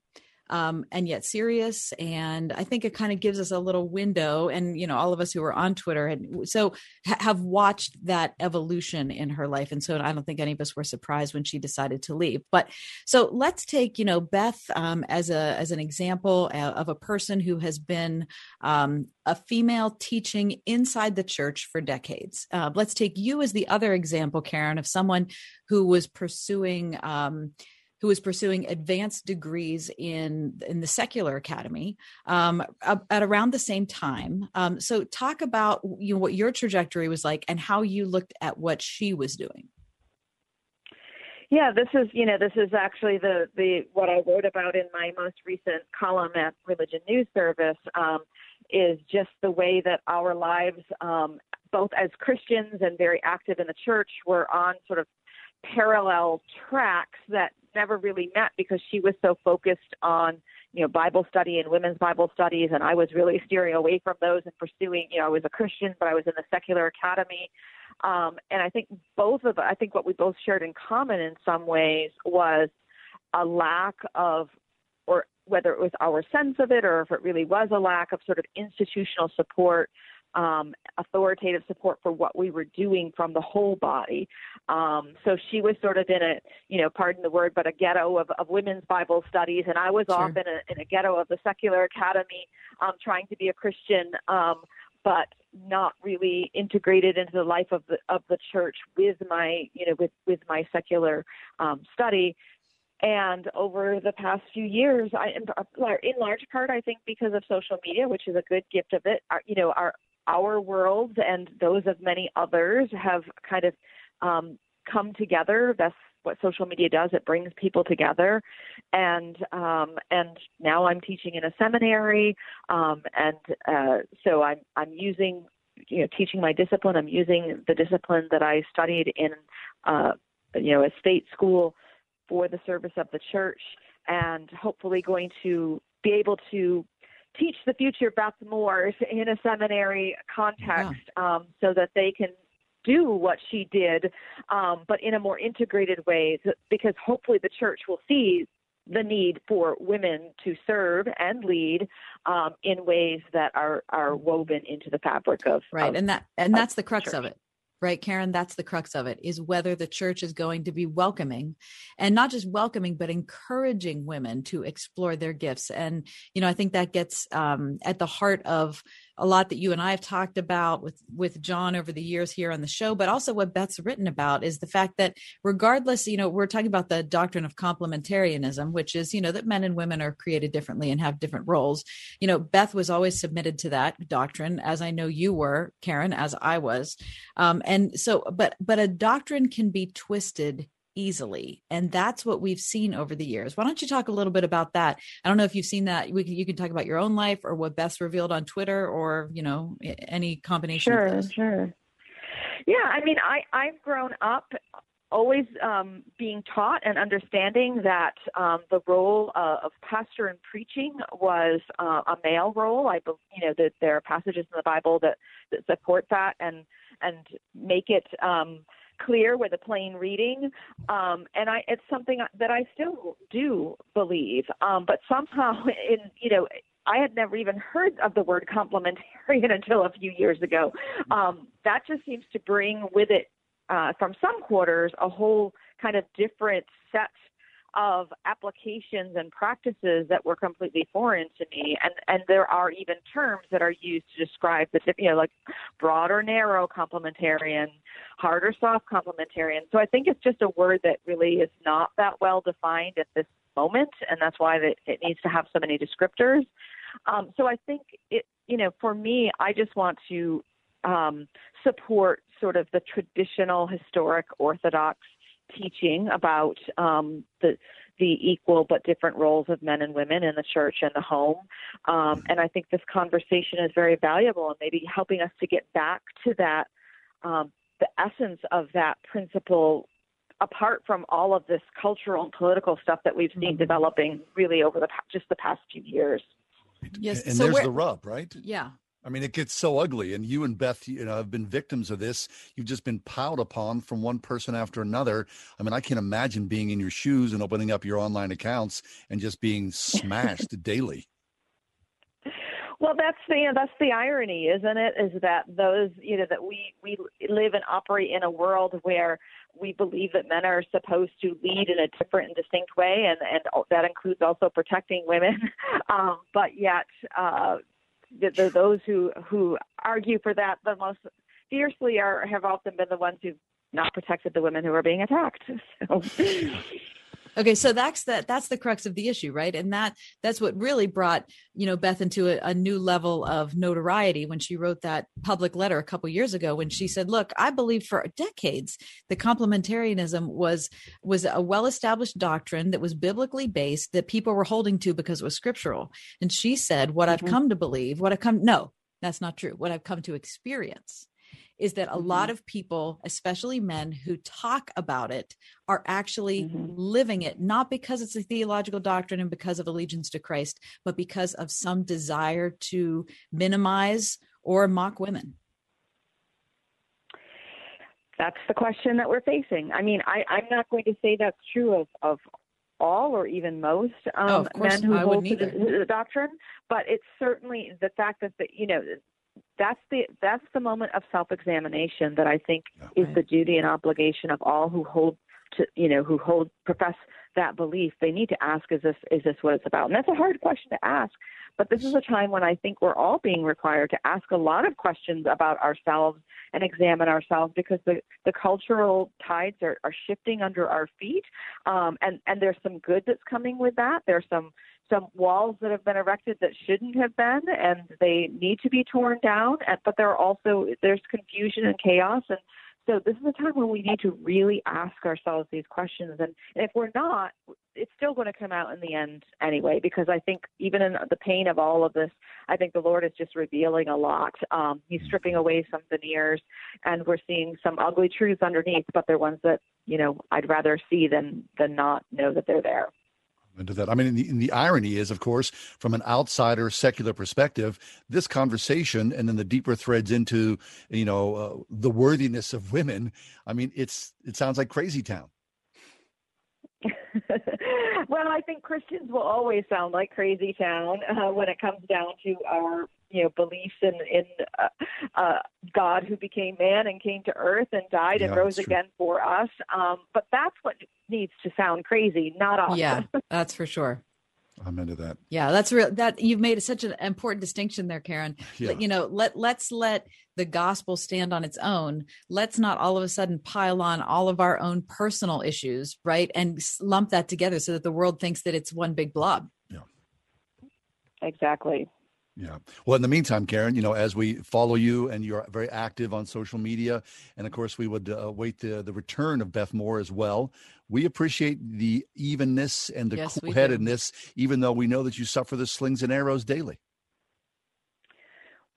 um, and yet serious. And I think it kind of gives us a little window. And, you know, all of us who are on Twitter and so ha- have watched that evolution in her life. And so I don't think any of us were surprised when she decided to leave. But so let's take, you know, Beth um, as a as an example uh, of a person who has been um, a female teaching inside the church for decades. Uh, let's take you as the other example, Karen, of someone who was pursuing um, who was pursuing advanced degrees in in the secular academy um, at around the same time. Um, so, talk about you know what your trajectory was like and how you looked at what she was doing. Yeah, this is you know this is actually the the what I wrote about in my most recent column at Religion News Service um, is just the way that our lives, um, both as Christians and very active in the church, were on sort of parallel tracks that never really met because she was so focused on you know Bible study and women's Bible studies, and I was really steering away from those and pursuing. You know, I was a Christian, but I was in the secular academy, um, and I think both of I think what we both shared in common in some ways was a lack of, or whether it was our sense of it or if it really was a lack of sort of institutional support um, authoritative support for what we were doing from the whole body. Um, so she was sort of in a, you know, pardon the word, but a ghetto of, of women's Bible studies, and I was sure. off in a, in a ghetto of the secular academy, um, trying to be a Christian, um, but not really integrated into the life of the of the church with my, you know, with with my secular um, study. And over the past few years, I, in large part, I think because of social media, which is a good gift of it, our, you know, our our worlds and those of many others have kind of um, come together. That's what social media does. It brings people together, and um, and now I'm teaching in a seminary, um, and uh, so I'm I'm using you know teaching my discipline. I'm using the discipline that I studied in uh, you know a state school for the service of the church, and hopefully going to be able to teach the future Beth Moores in a seminary context yeah. um, so that they can do what she did, um, but in a more integrated way, because hopefully the church will see the need for women to serve and lead um, in ways that are are woven into the fabric of right, of, and that and that's the crux church. of it right karen? That's the crux of it is whether the church is going to be welcoming and not just welcoming but encouraging women to explore their gifts. And you know i think that gets um, at the heart of a lot that you and I have talked about with with John over the years here on the show, but also what Beth's written about is the fact that regardless, you know, we're talking about the doctrine of complementarianism, which is, you know, that men and women are created differently and have different roles. You know, Beth was always submitted to that doctrine, as I know you were, Karen, as I was. Um, and so, but but a doctrine can be twisted easily. And that's what we've seen over the years. Why don't you talk a little bit about that? I don't know if you've seen that. We can, you can talk about your own life or what beth's revealed on twitter or you know any combination sure sure. Yeah i mean i i've grown up always um, being taught and understanding that um, the role uh, of pastor and preaching was uh, a male role. I, believe you know, that there are passages in the Bible that, that support that and and make it um, clear with a plain reading. Um, and I, it's something that I still do believe. Um, but somehow, in you know, I had never even heard of the word complementarian until a few years ago. Um, that just seems to bring with it, uh, from some quarters, a whole kind of different set of applications and practices that were completely foreign to me. And, and there are even terms that are used to describe the, you know, like broad or narrow complementarian, hard or soft complementarian. So I think it's just a word that really is not that well defined at this moment. And that's why it, it needs to have so many descriptors. Um, so I think it, you know, for me, I just want to um, support sort of the traditional, historic, orthodox teaching about um, the the equal but different roles of men and women in the church and the home. Um, and I think this conversation is very valuable and maybe helping us to get back to that, um, the essence of that principle, apart from all of this cultural and political stuff that we've seen mm-hmm. developing really over the just the past few years. Yes, and so there's the rub, right? Yeah. I mean, it gets so ugly, and you and Beth, you know, have been victims of this. You've just been piled upon from one person after another. I mean, I can't imagine being in your shoes and opening up your online accounts and just being smashed daily. Well, that's the that's the irony, isn't it? Is that those you know that we we live and operate in a world where we believe that men are supposed to lead in a different and distinct way, and and that includes also protecting women. um, but yet, uh, the, those who who argue for that the most fiercely are have often been the ones who've not protected the women who are being attacked. So. Okay, so that's that that's the crux of the issue, right? And that that's what really brought, you know, Beth into a, a new level of notoriety when she wrote that public letter a couple years ago when she said, "Look, I believe for decades the complementarianism was was a well-established doctrine that was biblically based that people were holding to because it was scriptural." And she said, "What mm-hmm. I've come to believe, what I've come no, that's not true. What I've come to experience is that a mm-hmm. lot of people, especially men who talk about it, are actually mm-hmm. living it, not because it's a theological doctrine and because of allegiance to Christ, but because of some desire to minimize or mock women. That's the question that we're facing. I mean, I, I'm not going to say that's true of, of all or even most um, oh, men who I hold to the, the, doctrine, but it's certainly the fact that the, you know that's the that's the moment of self-examination that I think okay. is the duty and obligation of all who hold to you know who hold profess that belief. They need to ask: Is this is this what it's about? And that's a hard question to ask. But this is a time when I think we're all being required to ask a lot of questions about ourselves and examine ourselves because the, the cultural tides are, are shifting under our feet. Um, and, and there's some good that's coming with that. There's some some walls that have been erected that shouldn't have been and they need to be torn down but there are also there's confusion and chaos and so this is a time when we need to really ask ourselves these questions and, and if we're not it's still going to come out in the end anyway because i think even in the pain of all of this i think the lord is just revealing a lot. Um, he's stripping away some veneers and we're seeing some ugly truths underneath but they're ones that you know i'd rather see than than not know that they're there into that. I mean, the, the, irony is, of course, from an outsider secular perspective, this conversation and then the deeper threads into, you know, uh, the worthiness of women. I mean, it's it sounds like crazy town. well, I think Christians will always sound like crazy town uh, when it comes down to our you know beliefs in in uh, uh, God who became man and came to earth and died yeah, and rose again for us. Um, but that's what needs to sound crazy, not us. Yeah, that's for sure. I'm into that. Yeah, that's real. That you've made such an important distinction there, Karen. Yeah. You know, let let's let the gospel stand on its own. Let's not all of a sudden pile on all of our own personal issues, right, and lump that together so that the world thinks that it's one big blob. Yeah. Exactly. Yeah. Well, in the meantime, Karen, you know, as we follow you and you're very active on social media, and of course, we would uh, await the, the return of Beth Moore as well. We appreciate the evenness and the Yes, cool headedness, even though we know that you suffer the slings and arrows daily.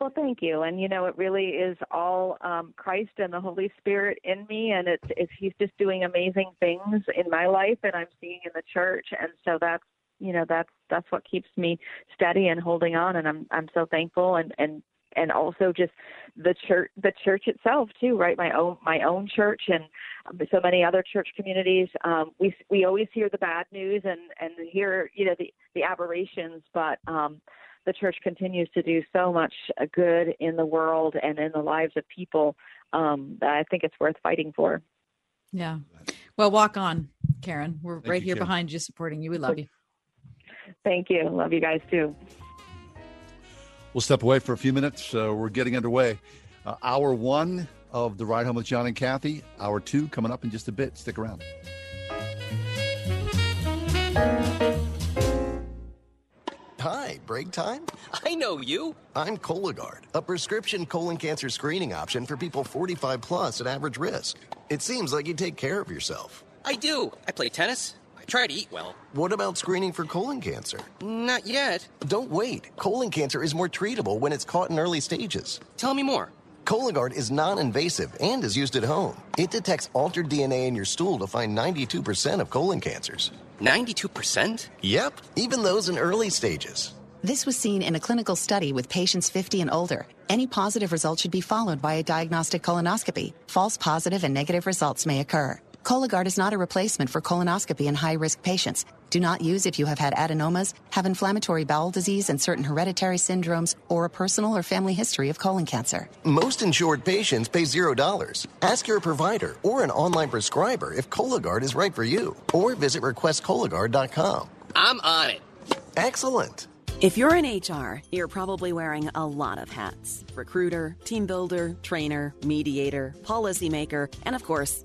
Well, thank you. And you know, it really is all um, Christ and the Holy Spirit in me, and it's it's He's just doing amazing things in my life, and I'm seeing in the church, and so that's you know that's that's what keeps me steady and holding on, and I'm I'm so thankful, and and and also just the church the church itself too, right? My own my own church and um, so many other church communities. Um, we we always hear the bad news and and hear you know the the aberrations, but um, the church continues to do so much uh, good in the world and in the lives of people um, that I think it's worth fighting for. Yeah. Well, walk on, Karen. We're right you, here Karen. behind you, supporting you. We love you. Thank you. Love you guys too. We'll step away for a few minutes. Uh, we're getting underway. Uh, hour one of the ride home with John and Kathy. Hour two coming up in just a bit. Stick around. Hi, break time? I know you. I'm Cologuard, a prescription colon cancer screening option for people 45 plus at average risk. It seems like you take care of yourself. I do. I play tennis. I try to eat well. What about screening for colon cancer? Not yet. Don't wait. Colon cancer is more treatable when it's caught in early stages. Tell me more. Cologuard is non invasive and is used at home. It detects altered DNA in your stool to find 92% of colon cancers. 92%? Yep, even those in early stages. This was seen in a clinical study with patients 50 and older. Any positive result should be followed by a diagnostic colonoscopy. False positive and negative results may occur. Cologuard is not a replacement for colonoscopy in high risk patients. Do not use if you have had adenomas, have inflammatory bowel disease and certain hereditary syndromes, or a personal or family history of colon cancer. Most insured patients pay $0. Ask your provider or an online prescriber if Cologuard is right for you, or visit requestcologuard.com. I'm on it. Excellent. If you're in HR, you're probably wearing a lot of hats recruiter, team builder, trainer, mediator, policymaker, and of course,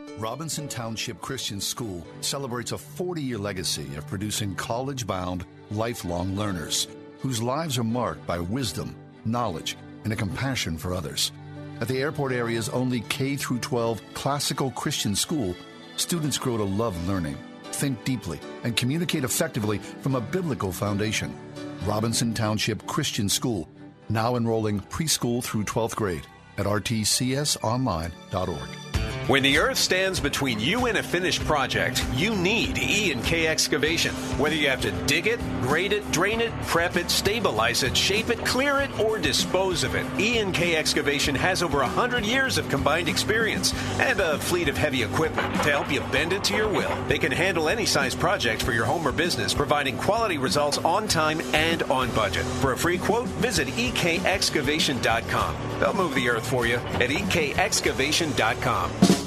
Robinson Township Christian School celebrates a 40 year legacy of producing college bound, lifelong learners whose lives are marked by wisdom, knowledge, and a compassion for others. At the airport area's only K 12 classical Christian school, students grow to love learning, think deeply, and communicate effectively from a biblical foundation. Robinson Township Christian School, now enrolling preschool through 12th grade at rtcsonline.org. When the earth stands between you and a finished project, you need E and K excavation. Whether you have to dig it, grade it, drain it, prep it, stabilize it, shape it, clear it, or dispose of it, E and K excavation has over 100 years of combined experience and a fleet of heavy equipment to help you bend it to your will. They can handle any size project for your home or business, providing quality results on time and on budget. For a free quote, visit ekexcavation.com. They'll move the earth for you at ekexcavation.com.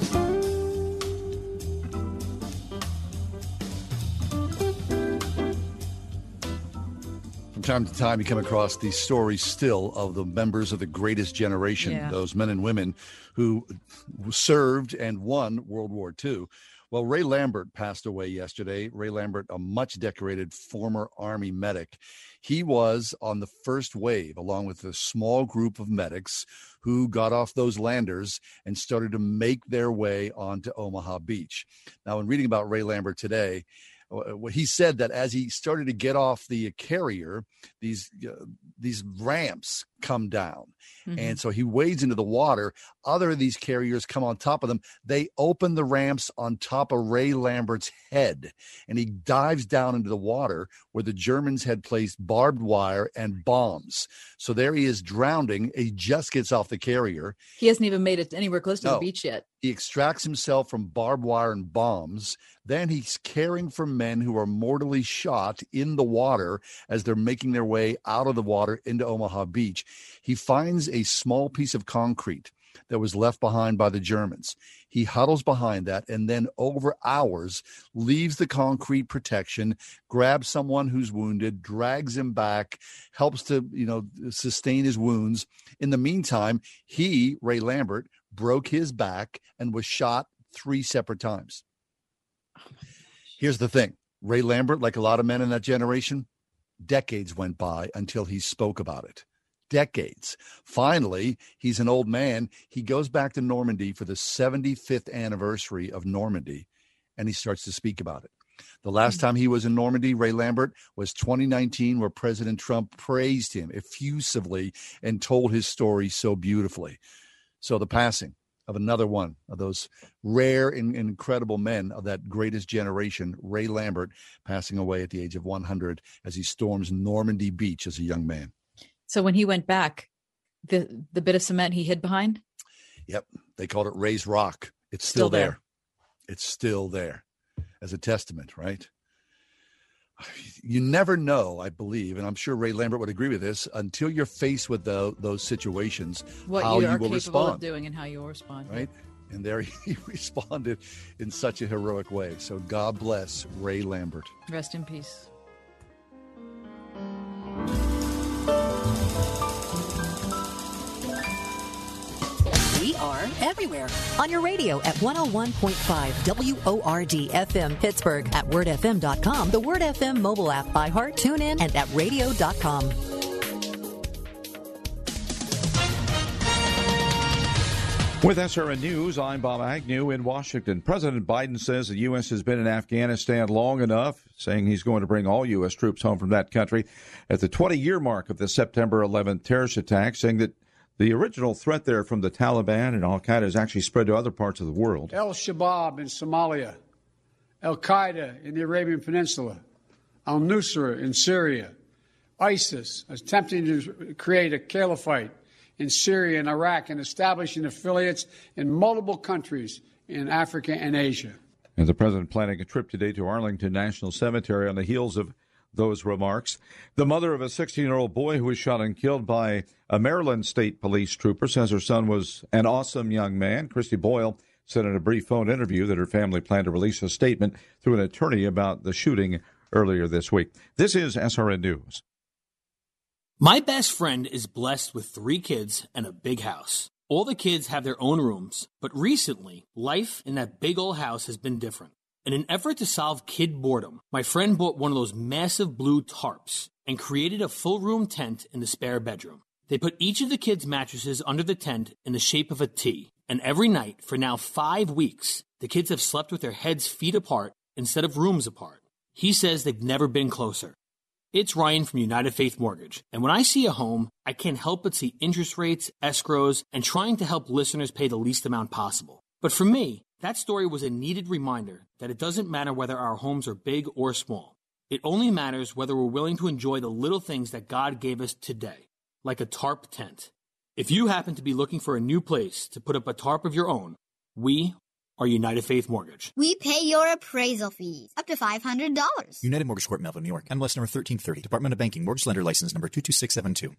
time to time, you come across these stories still of the members of the greatest generation, Yeah. those men and women who served and won World War II. Well, Ray Lambert passed away yesterday. Ray Lambert, a much decorated former Army medic. He was on the first wave, along with a small group of medics who got off those landers and started to make their way onto Omaha Beach. Now, in reading about Ray Lambert today, uh, he said that as he started to get off the carrier, these uh, these ramps come down, mm-hmm. and so he wades into the water. Other of these carriers come on top of them. They open the ramps on top of Ray Lambert's head, and he dives down into the water where the Germans had placed barbed wire and bombs. So there he is drowning. He just gets off the carrier. He hasn't even made it anywhere close to No. the beach yet. He extracts himself from barbed wire and bombs. Then he's caring for men who are mortally shot in the water as they're making their way out of the water into Omaha Beach. He finds a small piece of concrete that was left behind by the Germans. He huddles behind that and then, over hours, leaves the concrete protection, grabs someone who's wounded, drags him back, helps to, you know, sustain his wounds. In the meantime, he, Ray Lambert, broke his back and was shot three separate times. Here's the thing Ray Lambert, like a lot of men in that generation, decades went by until he spoke about it. Decades. Finally, he's an old man. He goes back to Normandy for the 75th anniversary of Normandy and he starts to speak about it. The last time he was in Normandy, Ray Lambert, was 2019, where President Trump praised him effusively and told his story so beautifully. So the passing of another one of those rare and incredible men of that greatest generation, Ray Lambert, passing away at the age of 100 as he storms Normandy Beach as a young man. So when he went back, the the bit of cement he hid behind, Yep. They called it Ray's Rock. It's still, Still there. there. It's still there as a testament, right? You never know, I believe, and I'm sure Ray Lambert would agree with this, until you're faced with the, those situations, what how you you, are will capable respond. of doing and how you will respond. right? And there he responded in such a heroic way. So God bless Ray Lambert. Rest in peace. We are everywhere. On your radio at 101.5 WORD FM Pittsburgh, at wordfm.com, the Word FM mobile app, iHeart, TuneIn, and at radio.com. With SRN News, I'm Bob Agnew in Washington. President Biden says the U.S. has been in Afghanistan long enough, saying he's going to bring all U.S. troops home from that country at the 20 year mark of the September 11th terrorist attack, saying that the original threat there from the Taliban and Al Qaeda has actually spread to other parts of the world. Al Shabaab in Somalia, Al Qaeda in the Arabian Peninsula, Al Nusra in Syria, ISIS attempting to create a caliphate in Syria and Iraq and establishing affiliates in multiple countries in Africa and Asia. And the president planning a trip today to Arlington National Cemetery on the heels of those remarks. The mother of a 16 year old boy who was shot and killed by a Maryland State Police trooper says her son was an awesome young man. Christy Boyle said in a brief phone interview that her family planned to release a statement through an attorney about the shooting earlier this week. This is SRN News. My best friend is blessed with three kids and a big house. All the kids have their own rooms, but recently, life in that big old house has been different. In an effort to solve kid boredom, my friend bought one of those massive blue tarps and created a full room tent in the spare bedroom. They put each of the kids' mattresses under the tent in the shape of a T, and every night for now five weeks, the kids have slept with their heads feet apart instead of rooms apart. He says they've never been closer. It's Ryan from United Faith Mortgage, and when I see a home, I can't help but see interest rates, escrows, and trying to help listeners pay the least amount possible. But for me, that story was a needed reminder that it doesn't matter whether our homes are big or small. It only matters whether we're willing to enjoy the little things that God gave us today, like a tarp tent. If you happen to be looking for a new place to put up a tarp of your own, we are United Faith Mortgage. We pay your appraisal fees up to $500. United Mortgage Corp, Melville, New York. MLS number 1330. Department of Banking. Mortgage Lender License number 22672.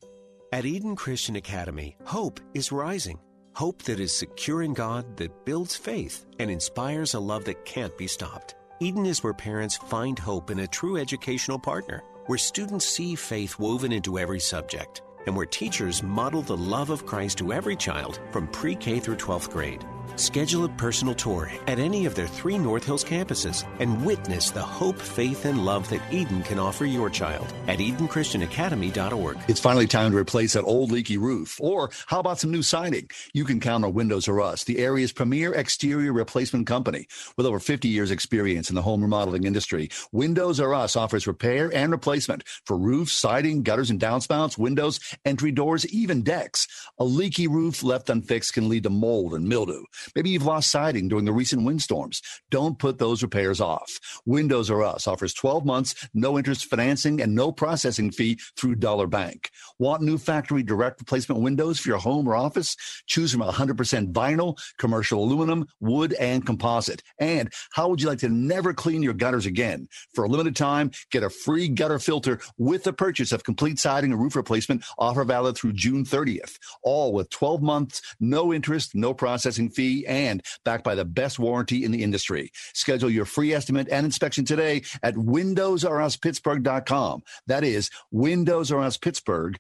At Eden Christian Academy, hope is rising. Hope that is secure in God, that builds faith, and inspires a love that can't be stopped. Eden is where parents find hope in a true educational partner, where students see faith woven into every subject, and where teachers model the love of Christ to every child from pre K through 12th grade. Schedule a personal tour at any of their three North Hills campuses and witness the hope, faith, and love that Eden can offer your child at EdenChristianAcademy.org. It's finally time to replace that old leaky roof. Or how about some new siding? You can count on Windows R Us, the area's premier exterior replacement company. With over 50 years experience in the home remodeling industry, Windows R Us offers repair and replacement for roofs, siding, gutters and downspouts, windows, entry doors, even decks. A leaky roof left unfixed can lead to mold and mildew. Maybe you've lost siding during the recent windstorms. Don't put those repairs off. Windows R Us offers 12 months, no interest financing, and no processing fee through Dollar Bank. Want new factory direct replacement windows for your home or office? Choose from 100% vinyl, commercial aluminum, wood, and composite. And how would you like to never clean your gutters again? For a limited time, get a free gutter filter with the purchase of complete siding and roof replacement offer valid through June 30th. All with 12 months, no interest, no processing fee, and backed by the best warranty in the industry. Schedule your free estimate and inspection today at windowsruspittsburgh.com. That is windowsruspittsburgh.com.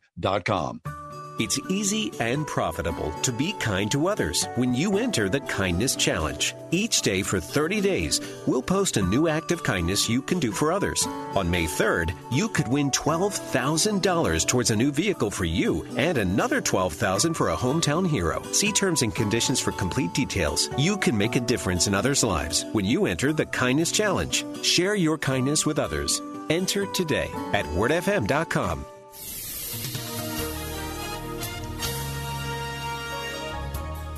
It's easy and profitable to be kind to others when you enter the Kindness Challenge. Each day for 30 days, we'll post a new act of kindness you can do for others. On May 3rd, you could win $12,000 towards a new vehicle for you and another $12,000 for a hometown hero. See terms and conditions for complete details. You can make a difference in others' lives when you enter the Kindness Challenge. Share your kindness with others. Enter today at wordfm.com.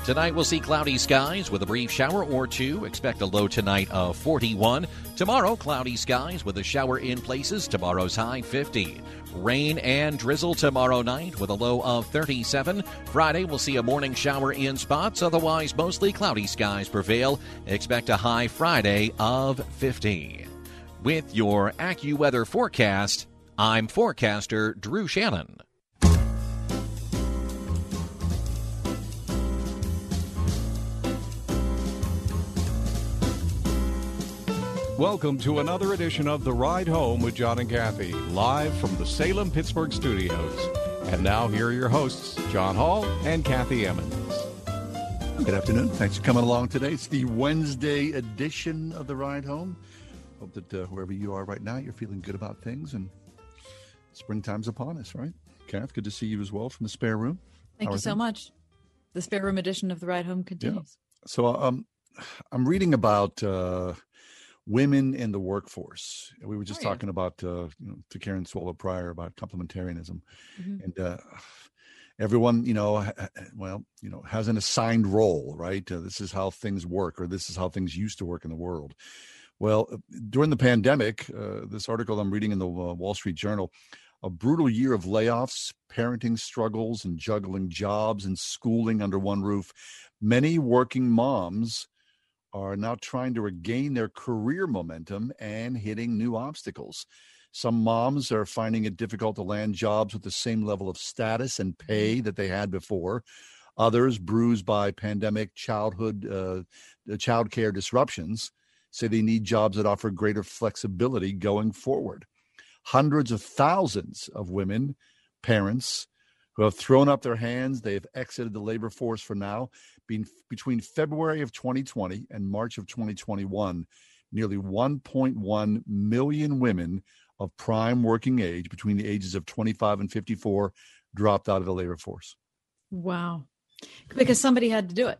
Tonight we'll see cloudy skies with a brief shower or two. Expect a low tonight of 41. Tomorrow, cloudy skies with a shower in places. Tomorrow's high 50. Rain and drizzle tomorrow night with a low of 37. Friday, we'll see a morning shower in spots. Otherwise, mostly cloudy skies prevail. Expect a high Friday of 50. With your AccuWeather forecast, I'm forecaster Drew Shannon. Welcome to another edition of The Ride Home with John and Kathy, live from the Salem Pittsburgh studios. And now, here are your hosts, John Hall and Kathy Emmons. Good afternoon. Thanks for coming along today. It's the Wednesday edition of The Ride Home. Hope that uh, wherever you are right now, you're feeling good about things and springtime's upon us, right? Kath, good to see you as well from the spare room. Thank How you so things? much. The spare room edition of the ride home continues. So um, I'm reading about uh, women in the workforce. We were just Oh, yeah. talking about uh, you know, to Karen Swallow Prior about complementarianism, Mhm. and uh, everyone you know, ha- well, you know, has an assigned role, right? Uh, this is how things work, or this is how things used to work in the world. Well, uh, during the pandemic, uh, this article I'm reading in the uh, Wall Street Journal, a brutal year of layoffs, parenting struggles, and juggling jobs and schooling under one roof. Many working moms are now trying to regain their career momentum and hitting new obstacles. Some moms are finding it difficult to land jobs with the same level of status and pay that they had before. Others, bruised by pandemic childhood uh, child care disruptions, say they need jobs that offer greater flexibility going forward. Hundreds of thousands of women, parents, who have thrown up their hands. They have exited the labor force for now. Being, between February of 2020 and March of 2021, nearly 1.1 million women of prime working age between the ages of 25 and 54 dropped out of the labor force. Wow. Because somebody had to do it.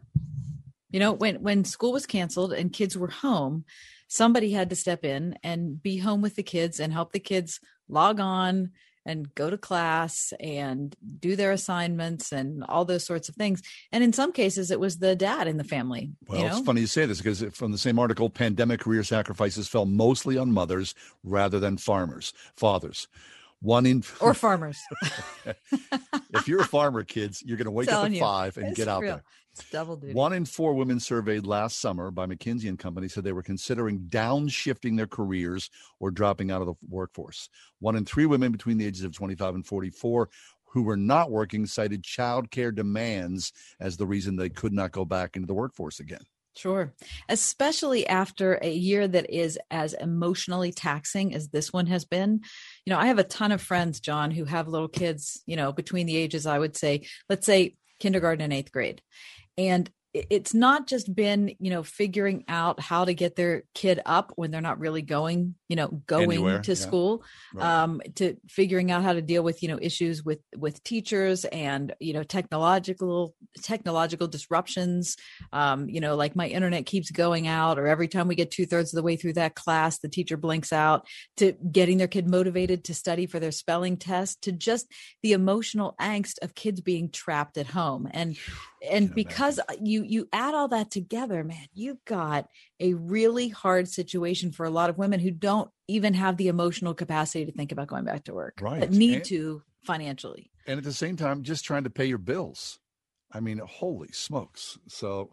You know, when when school was canceled and kids were home, somebody had to step in and be home with the kids and help the kids log on and go to class and do their assignments and all those sorts of things. And in some cases it was the dad in the family, Well, you know. it's funny you say this because from the same article, pandemic career sacrifices fell mostly on mothers rather than farmers, fathers. One in Or farmers. if you're a farmer, kids, you're going to wake up at you. five and get out real. there. It's double duty. One in four women surveyed last summer by McKinsey and Company said they were considering downshifting their careers or dropping out of the workforce. One in three women between the ages of 25 and 44 who were not working cited child care demands as the reason they could not go back into the workforce again. Sure. Especially after a year that is as emotionally taxing as this one has been. You know, I have a ton of friends, John, who have little kids, you know, between the ages, I would say, let's say kindergarten and eighth grade. And it's not just been you know figuring out how to get their kid up when they're not really going you know going Anywhere, to yeah. school Right. um to figuring out how to deal with you know issues with with teachers and you know technological technological disruptions um you know like my internet keeps going out or every time we get two-thirds of the way through that class the teacher blinks out to getting their kid motivated to study for their spelling test to just the emotional angst of kids being trapped at home and and because uh, you you add all that together man you've got a really hard situation for a lot of women who don't even have the emotional capacity to think about going back to work Right. but need And- to financially and at the same time just trying to pay your bills i mean holy smokes so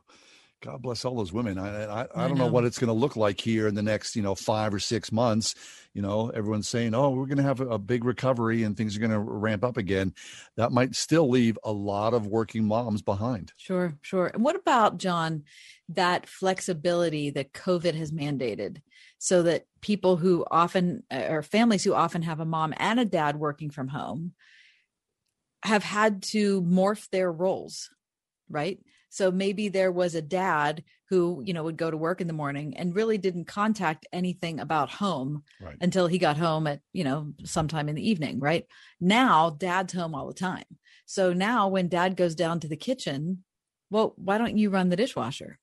god bless all those women i i, I I don't know. know. what it's going to look like here in the next you know five or six months you know everyone's saying oh we're going to have a, a big recovery and things are going to ramp up again that might still leave a lot of working moms behind Sure, sure. And what about, John, that flexibility that COVID has mandated so that people who often, uh, or families who often have a mom and a dad working from home, have had to morph their roles, right? So maybe there was a dad who, you know, would go to work in the morning and really didn't contact anything about home Right. until he got home at, you know, sometime in the evening, right? Now dad's home all the time. So now when dad goes down to the kitchen, well, why don't you run the dishwasher?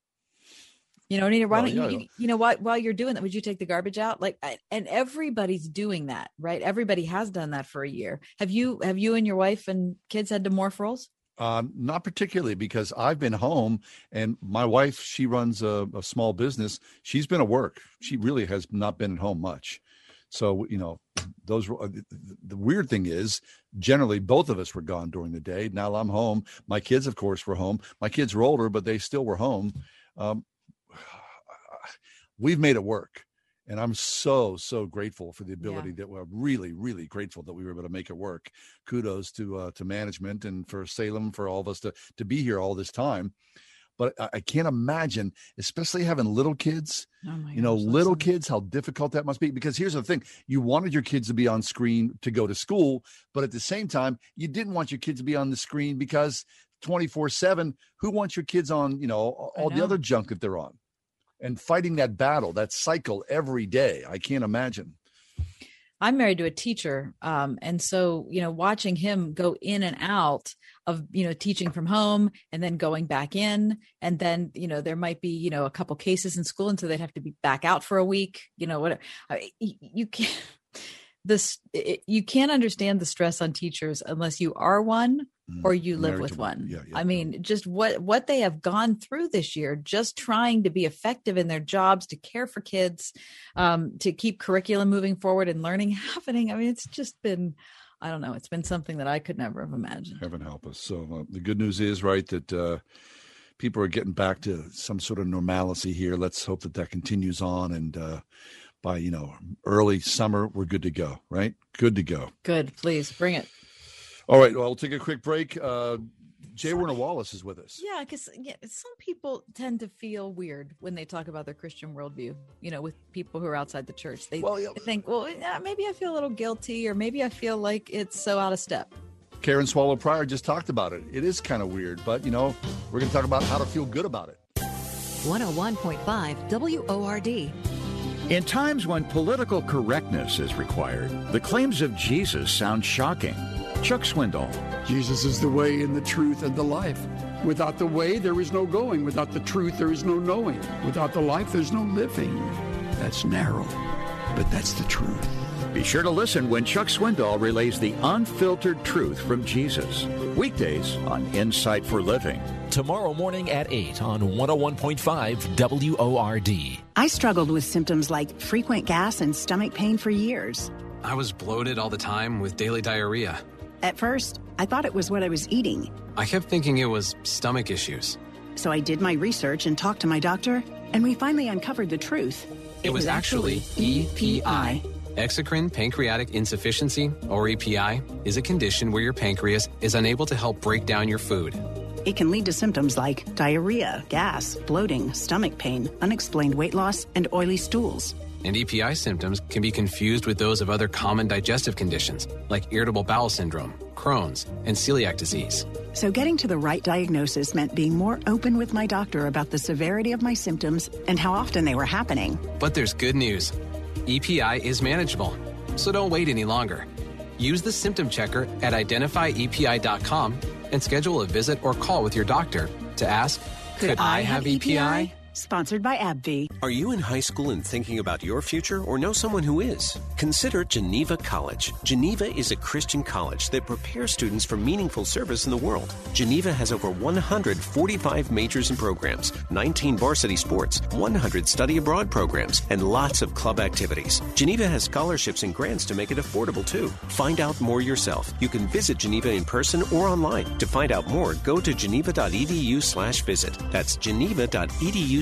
You know, Nina, why Well, don't yeah, you, yeah. you, know, while, while you're doing that, would you take the garbage out? Like, I- and everybody's doing that, right? Everybody has done that for a year. Have you, have you and your wife and kids had to morph roles? Um, not particularly because I've been home and my wife, she runs a, a small business. She's been at work. She really has not been at home much. So, you know, those were the, the weird thing is generally both of us were gone during the day. Now I'm home. My kids, of course, were home. My kids were older, but they still were home. Um, we've made it work. And I'm so, so grateful for the ability that we're really, really grateful that we were able to make it work. Kudos to uh, to management and for Salem for all of us to to be here all this time. But I, I can't imagine, especially having little kids, Oh you know, gosh, little kids, how difficult that must be. Because here's the thing you wanted your kids to be on screen to go to school, but at the same time, you didn't want your kids to be on the screen because 24 7, who wants your kids on, you know, all the other junk that they're on? And fighting that battle, that cycle every day. I can't imagine. I'm married to a teacher. Um, and so, you know, watching him go in and out of, you know, teaching from home and then going back in. And then, you know, there might be, you know, a couple cases in school. And so they'd have to be back out for a week, you know, whatever. I, you you can't, this, it, you can't understand the stress on teachers unless you are one or you live with one. Yeah, yeah, I mean, just what what they have gone through this year, just trying to be effective in their jobs, to care for kids, um, to keep curriculum moving forward and learning happening. I mean, it's just been, I don't know, it's been something that I could never have imagined. Heaven help us. So uh, the good news is, right, that uh, people are getting back to some sort of normalcy here. Let's hope that that continues on, and uh, by you know early summer, we're good to go. Right, good to go. Good, please bring it. All right, well, we'll take a quick break. Uh, Jay Warner Wallace is with us. Yeah, because yeah, some people tend to feel weird when they talk about their Christian worldview. You know, with people who are outside the church, they, they think, well, yeah, maybe I feel a little guilty, or maybe I feel like it's so out of step. Karen Swallow Prior just talked about it. It is kind of weird, but you know, we're going to talk about how to feel good about it. 101.5 WORD. In times when political correctness is required, the claims of Jesus sound shocking. Chuck Swindoll. Jesus is the way and the truth and the life. Without the way, there is no going. Without the truth, there is no knowing. Without the life, there's no living. That's narrow, but that's the truth. Be sure to listen when Chuck Swindoll relays the unfiltered truth from Jesus. Weekdays on Insight for Living. Tomorrow morning at 8 on 101.5 WORD. I struggled with symptoms like frequent gas and stomach pain for years. I was bloated all the time with daily diarrhea. At first, I thought it was what I was eating. I kept thinking it was stomach issues. So I did my research and talked to my doctor, and we finally uncovered the truth. It, was, actually EPI. Exocrine pancreatic insufficiency, or EPI, is a condition where your pancreas is unable to help break down your food. It can lead to symptoms like diarrhea, gas, bloating, stomach pain, unexplained weight loss, and oily stools. And EPI symptoms can be confused with those of other common digestive conditions, like irritable bowel syndrome, Crohn's, and celiac disease. So, getting to the right diagnosis meant being more open with my doctor about the severity of my symptoms and how often they were happening. But there's good news EPI is manageable, so don't wait any longer. Use the symptom checker at identifyepi.com and schedule a visit or call with your doctor to ask Could, I, have EPI? Sponsored by AbbVie. Are you in high school and thinking about your future or know someone who is? Consider Geneva College. Geneva is a Christian college that prepares students for meaningful service in the world. Geneva has over 145 majors and programs, 19 varsity sports, 100 study abroad programs, and lots of club activities. Geneva has scholarships and grants to make it affordable too. Find out more yourself. You can visit Geneva in person or online. To find out more, go to geneva.edu slash visit. That's geneva.edu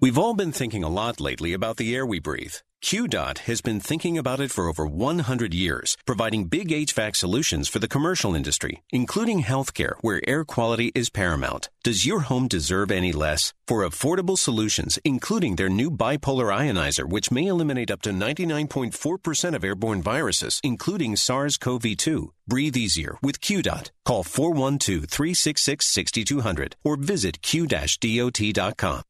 We've all been thinking a lot lately about the air we breathe. QDOT has been thinking about it for over 100 years, providing big HVAC solutions for the commercial industry, including healthcare, where air quality is paramount. Does your home deserve any less? For affordable solutions, including their new bipolar ionizer, which may eliminate up to 99.4% of airborne viruses, including SARS CoV 2, breathe easier with QDOT. Call 412 366 6200 or visit q-dot.com.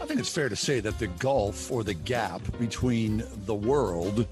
I think it's fair to say that the gulf or the gap between the world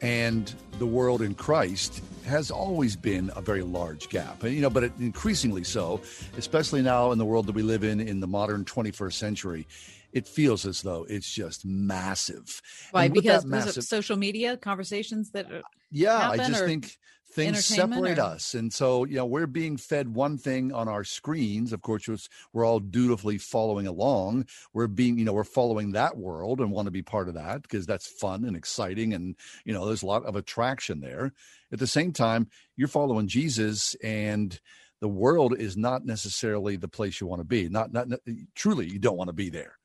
and the world in Christ has always been a very large gap. And, you know, but it, increasingly so, especially now in the world that we live in in the modern 21st century. It feels as though it's just massive. Why? Because massive- of social media conversations that yeah, happen, I just or think things separate or- us. And so, you know, we're being fed one thing on our screens. Of course, we're all dutifully following along. We're being, you know, we're following that world and want to be part of that because that's fun and exciting. And, you know, there's a lot of attraction there. At the same time, you're following Jesus and the world is not necessarily the place you want to be. Not, not, not truly, you don't want to be there.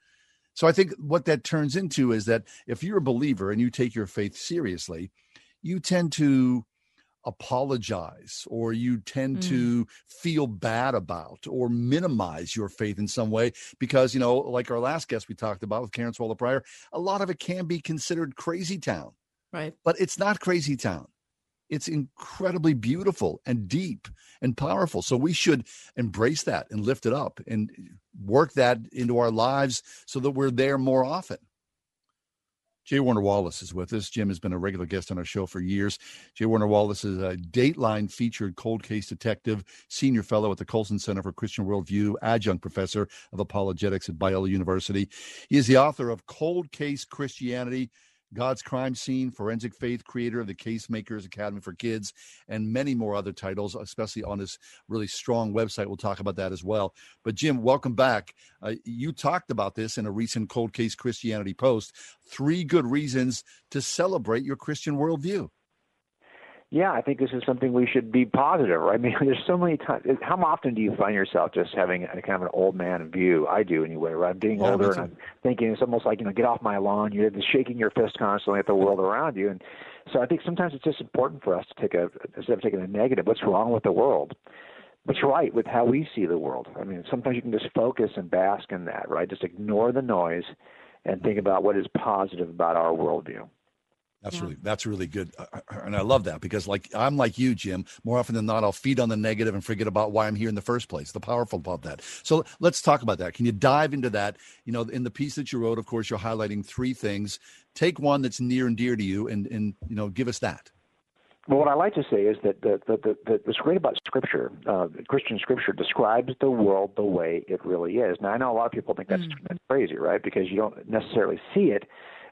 So I think what that turns into is that if you're a believer and you take your faith seriously, you tend to apologize or you tend to mm. feel bad about or minimize your faith in some way because you know like our last guest we talked about with Karen Swallow Prior a lot of it can be considered crazy town right. but it's not crazy town. It's incredibly beautiful and deep and powerful. So we should embrace that and lift it up and work that into our lives so that we're there more often Jay Warner Wallace is with us. Jim has been a regular guest on our show for years. Jay Warner Wallace is a Dateline featured cold case detective, senior fellow at the Colson Center for Christian Worldview, adjunct professor of apologetics at Biola University. He is the author of Cold Case Christianity. God's Crime Scene, Forensic Faith, creator of the Casemakers Academy for Kids, and many more other titles, especially on this really strong website. We'll talk about that as well. But, Jim, welcome back. Uh, you talked about this in a recent Cold Case Christianity post three good reasons to celebrate your Christian worldview. Yeah, I think this is something we should be positive. Right? I mean, there's so many times. How often do you find yourself just having a kind of an old man view? I do anyway. Right? I'm getting Yeah, older, and I'm thinking it's almost like you know, get off my lawn. You're just shaking your fist constantly at the world around you, and so I think sometimes it's just important for us to take a instead of taking a negative, what's wrong with the world? What's right with how we see the world? I mean, sometimes you can just focus and bask in that, right? Just ignore the noise and think about what is positive about our worldview. That's really that's really good, Uh, and I love that because like I'm like you, Jim. More often than not, I'll feed on the negative and forget about why I'm here in the first place. The powerful about that. So let's talk about that. Can you dive into that? You know, in the piece that you wrote, of course, you're highlighting three things. Take one that's near and dear to you, and and you know, give us that. Well, what I like to say is that the, the, the, the, what's great about Scripture, uh, Christian Scripture, describes the world the way it really is. Now, I know a lot of people think that's, that's crazy, right? Because you don't necessarily see it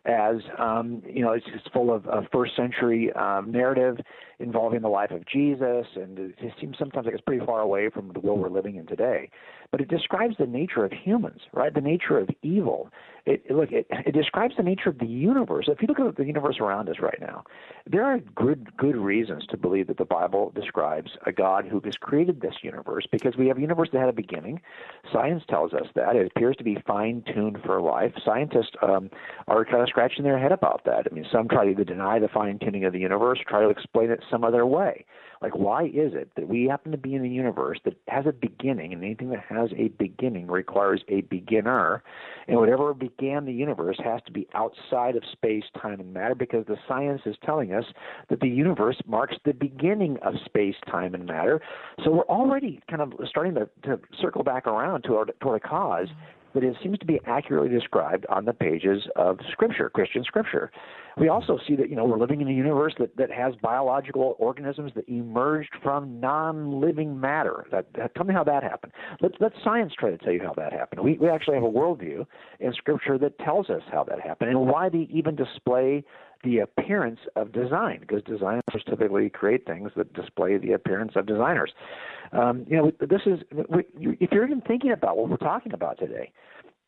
as um, you know, it's, it's full of, of first century um, narrative involving the life of Jesus, and it seems sometimes like it's pretty far away from the world we're living in today. But it describes the nature of humans, right? The nature of evil. It, it look, it, it describes the nature of the universe. If you look at the universe around us right now, there are good good reasons to believe that the Bible describes a God who has created this universe because we have a universe that had a beginning. Science tells us that it appears to be fine tuned for life. Scientists um, are of scratching their head about that. I mean, some try to deny the fine tuning of the universe, try to explain it some other way. Like, why is it that we happen to be in a universe that has a beginning, and anything that has a beginning requires a beginner, and whatever began the universe has to be outside of space, time, and matter because the science is telling us that the universe marks the beginning of space, time, and matter. So we're already kind of starting to, to circle back around to our, toward a cause but it seems to be accurately described on the pages of Scripture, Christian Scripture. We also see that you know we're living in a universe that, that has biological organisms that emerged from non-living matter. That, that tell me how that happened. Let let science try to tell you how that happened. We we actually have a worldview in Scripture that tells us how that happened and why they even display the appearance of design because designers typically create things that display the appearance of designers. Um, you know, this is if you're even thinking about what we're talking about today,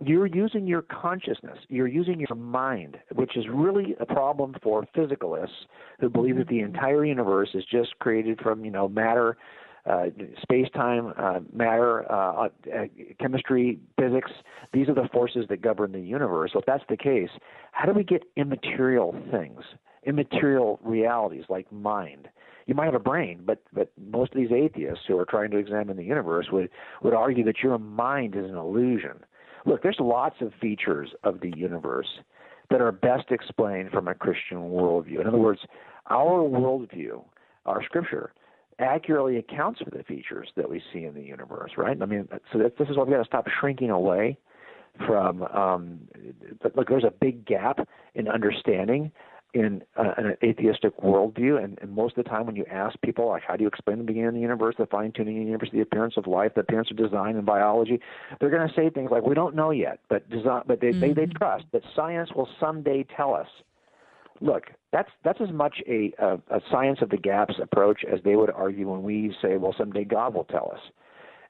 you're using your consciousness, you're using your mind, which is really a problem for physicalists who believe that the entire universe is just created from you know matter uh, space time, uh, matter, uh, uh, chemistry, physics. These are the forces that govern the universe. So, if that's the case, how do we get immaterial things, immaterial realities like mind? You might have a brain, but but most of these atheists who are trying to examine the universe would would argue that your mind is an illusion. Look, there's lots of features of the universe that are best explained from a Christian worldview. In other words, our worldview, our scripture, accurately accounts for the features that we see in the universe, right? I mean, so that, this is why we've got to stop shrinking away from. Um, look, there's a big gap in understanding in uh, an atheistic worldview, and, and most of the time when you ask people, like, how do you explain the beginning of the universe, the fine tuning of the universe, the appearance of life, the appearance of design and biology, they're going to say things like, we don't know yet, but design, but they, mm-hmm. they they trust that science will someday tell us look, that's that's as much a, a, a science of the gaps approach as they would argue when we say, well, someday God will tell us,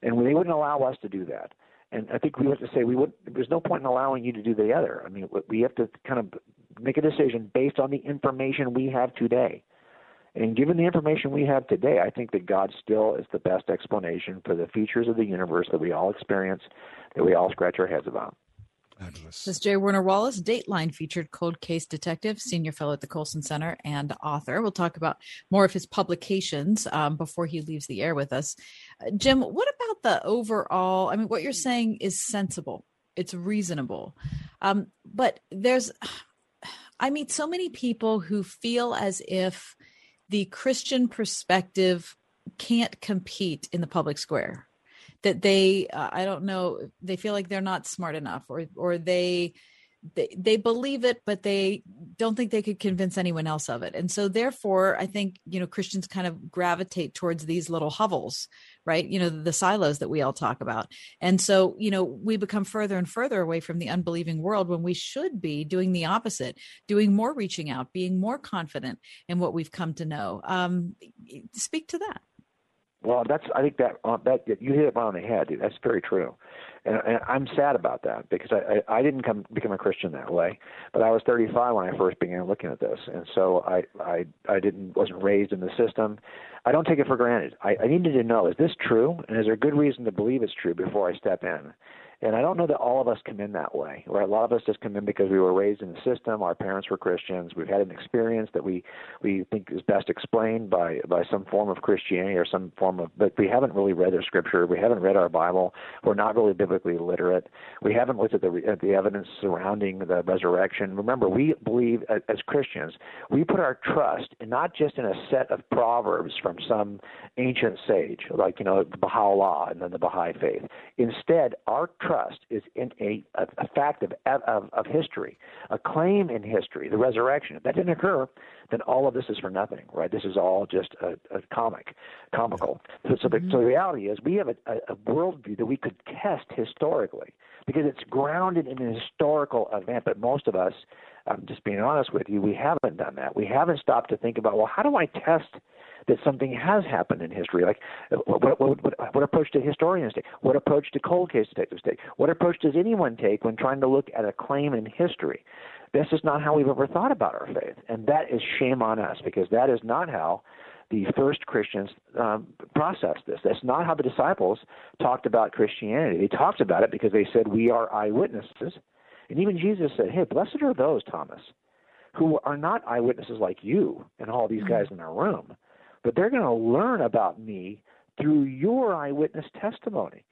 and they wouldn't allow us to do that. And I think we have to say we would. There's no point in allowing you to do the other. I mean, we have to kind of make a decision based on the information we have today. And given the information we have today, I think that God still is the best explanation for the features of the universe that we all experience, that we all scratch our heads about. This is Jay Warner Wallace, Dateline featured cold case detective, senior fellow at the Colson Center, and author. We'll talk about more of his publications um, before he leaves the air with us. Uh, Jim, what about the overall? I mean, what you're saying is sensible, it's reasonable. Um, but there's, I meet so many people who feel as if the Christian perspective can't compete in the public square that they uh, i don't know they feel like they're not smart enough or or they they, they believe it but they don't think they could convince anyone else of it. And so therefore i think you know christians kind of gravitate towards these little hovels right? You know the silos that we all talk about. And so you know we become further and further away from the unbelieving world when we should be doing the opposite doing more reaching out being more confident in what we've come to know. Um, speak to that well, that's I think that uh, that you hit it on the head, dude. That's very true, and, and I'm sad about that because I, I I didn't come become a Christian that way, but I was 35 when I first began looking at this, and so I I I didn't wasn't raised in the system. I don't take it for granted. I, I needed to know is this true, and is there a good reason to believe it's true before I step in. And I don't know that all of us come in that way. Right? A lot of us just come in because we were raised in the system. Our parents were Christians. We've had an experience that we we think is best explained by by some form of Christianity or some form of. But we haven't really read their scripture. We haven't read our Bible. We're not really biblically literate. We haven't looked at the at the evidence surrounding the resurrection. Remember, we believe as Christians we put our trust in not just in a set of proverbs from some ancient sage like you know the Baha'u'llah and then the Baha'i faith. Instead, our trust trust is in a, a, a fact of, of, of history, a claim in history, the resurrection. If that didn't occur, then all of this is for nothing, right? This is all just a, a comic, comical. So, so, the, so the mm-hmm. reality is we have a, a worldview that we could test historically because it's grounded in an historical event, but most of us, I'm just being honest with you, we haven't done that. We haven't stopped to think about, well, how do I test – that something has happened in history. Like, what, what, what, what approach do historians take? What approach do cold case detectives take? What approach does anyone take when trying to look at a claim in history? This is not how we've ever thought about our faith, and that is shame on us because that is not how the first Christians um, processed this. That's not how the disciples talked about Christianity. They talked about it because they said, We are eyewitnesses. And even Jesus said, Hey, blessed are those, Thomas, who are not eyewitnesses like you and all these guys in our room, but they're going to learn about me through your eyewitness testimony.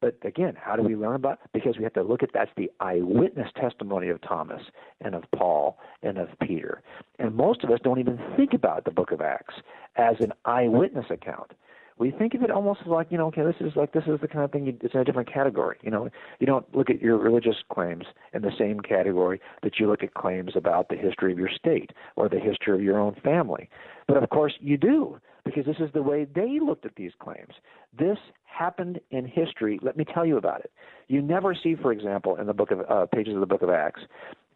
But again, how do we learn about? Because we have to look at that's the eyewitness testimony of Thomas and of Paul and of Peter. And most of us don't even think about the book of Acts as an eyewitness account. We think of it almost like, you know, okay, this is like this is the kind of thing you, it's in a different category. You know, you don't look at your religious claims in the same category that you look at claims about the history of your state or the history of your own family. But of course, you do, because this is the way they looked at these claims. This happened in history. Let me tell you about it. You never see, for example, in the book of uh, pages of the book of Acts,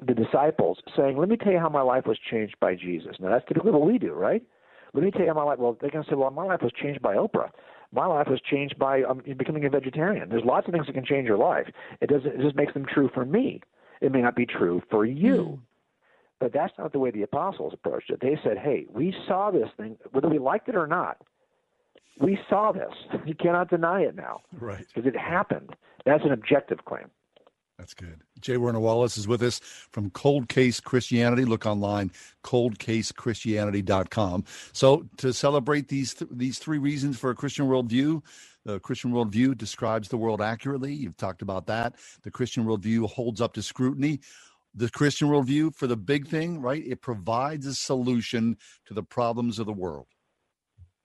the disciples saying, "Let me tell you how my life was changed by Jesus." Now that's typically what we do, right? Let me tell you how my life. Well, they're going to say, "Well, my life was changed by Oprah." My life was changed by um, becoming a vegetarian. There's lots of things that can change your life. It doesn't. It just makes them true for me. It may not be true for you. Mm. But that's not the way the apostles approached it. They said, hey, we saw this thing, whether we liked it or not. We saw this. You cannot deny it now. Right. Because it happened. That's an objective claim. That's good. Jay Warner Wallace is with us from Cold Case Christianity. Look online, coldcasechristianity.com. So, to celebrate these th- these three reasons for a Christian worldview, the Christian worldview describes the world accurately. You've talked about that. The Christian worldview holds up to scrutiny the Christian worldview for the big thing, right? It provides a solution to the problems of the world.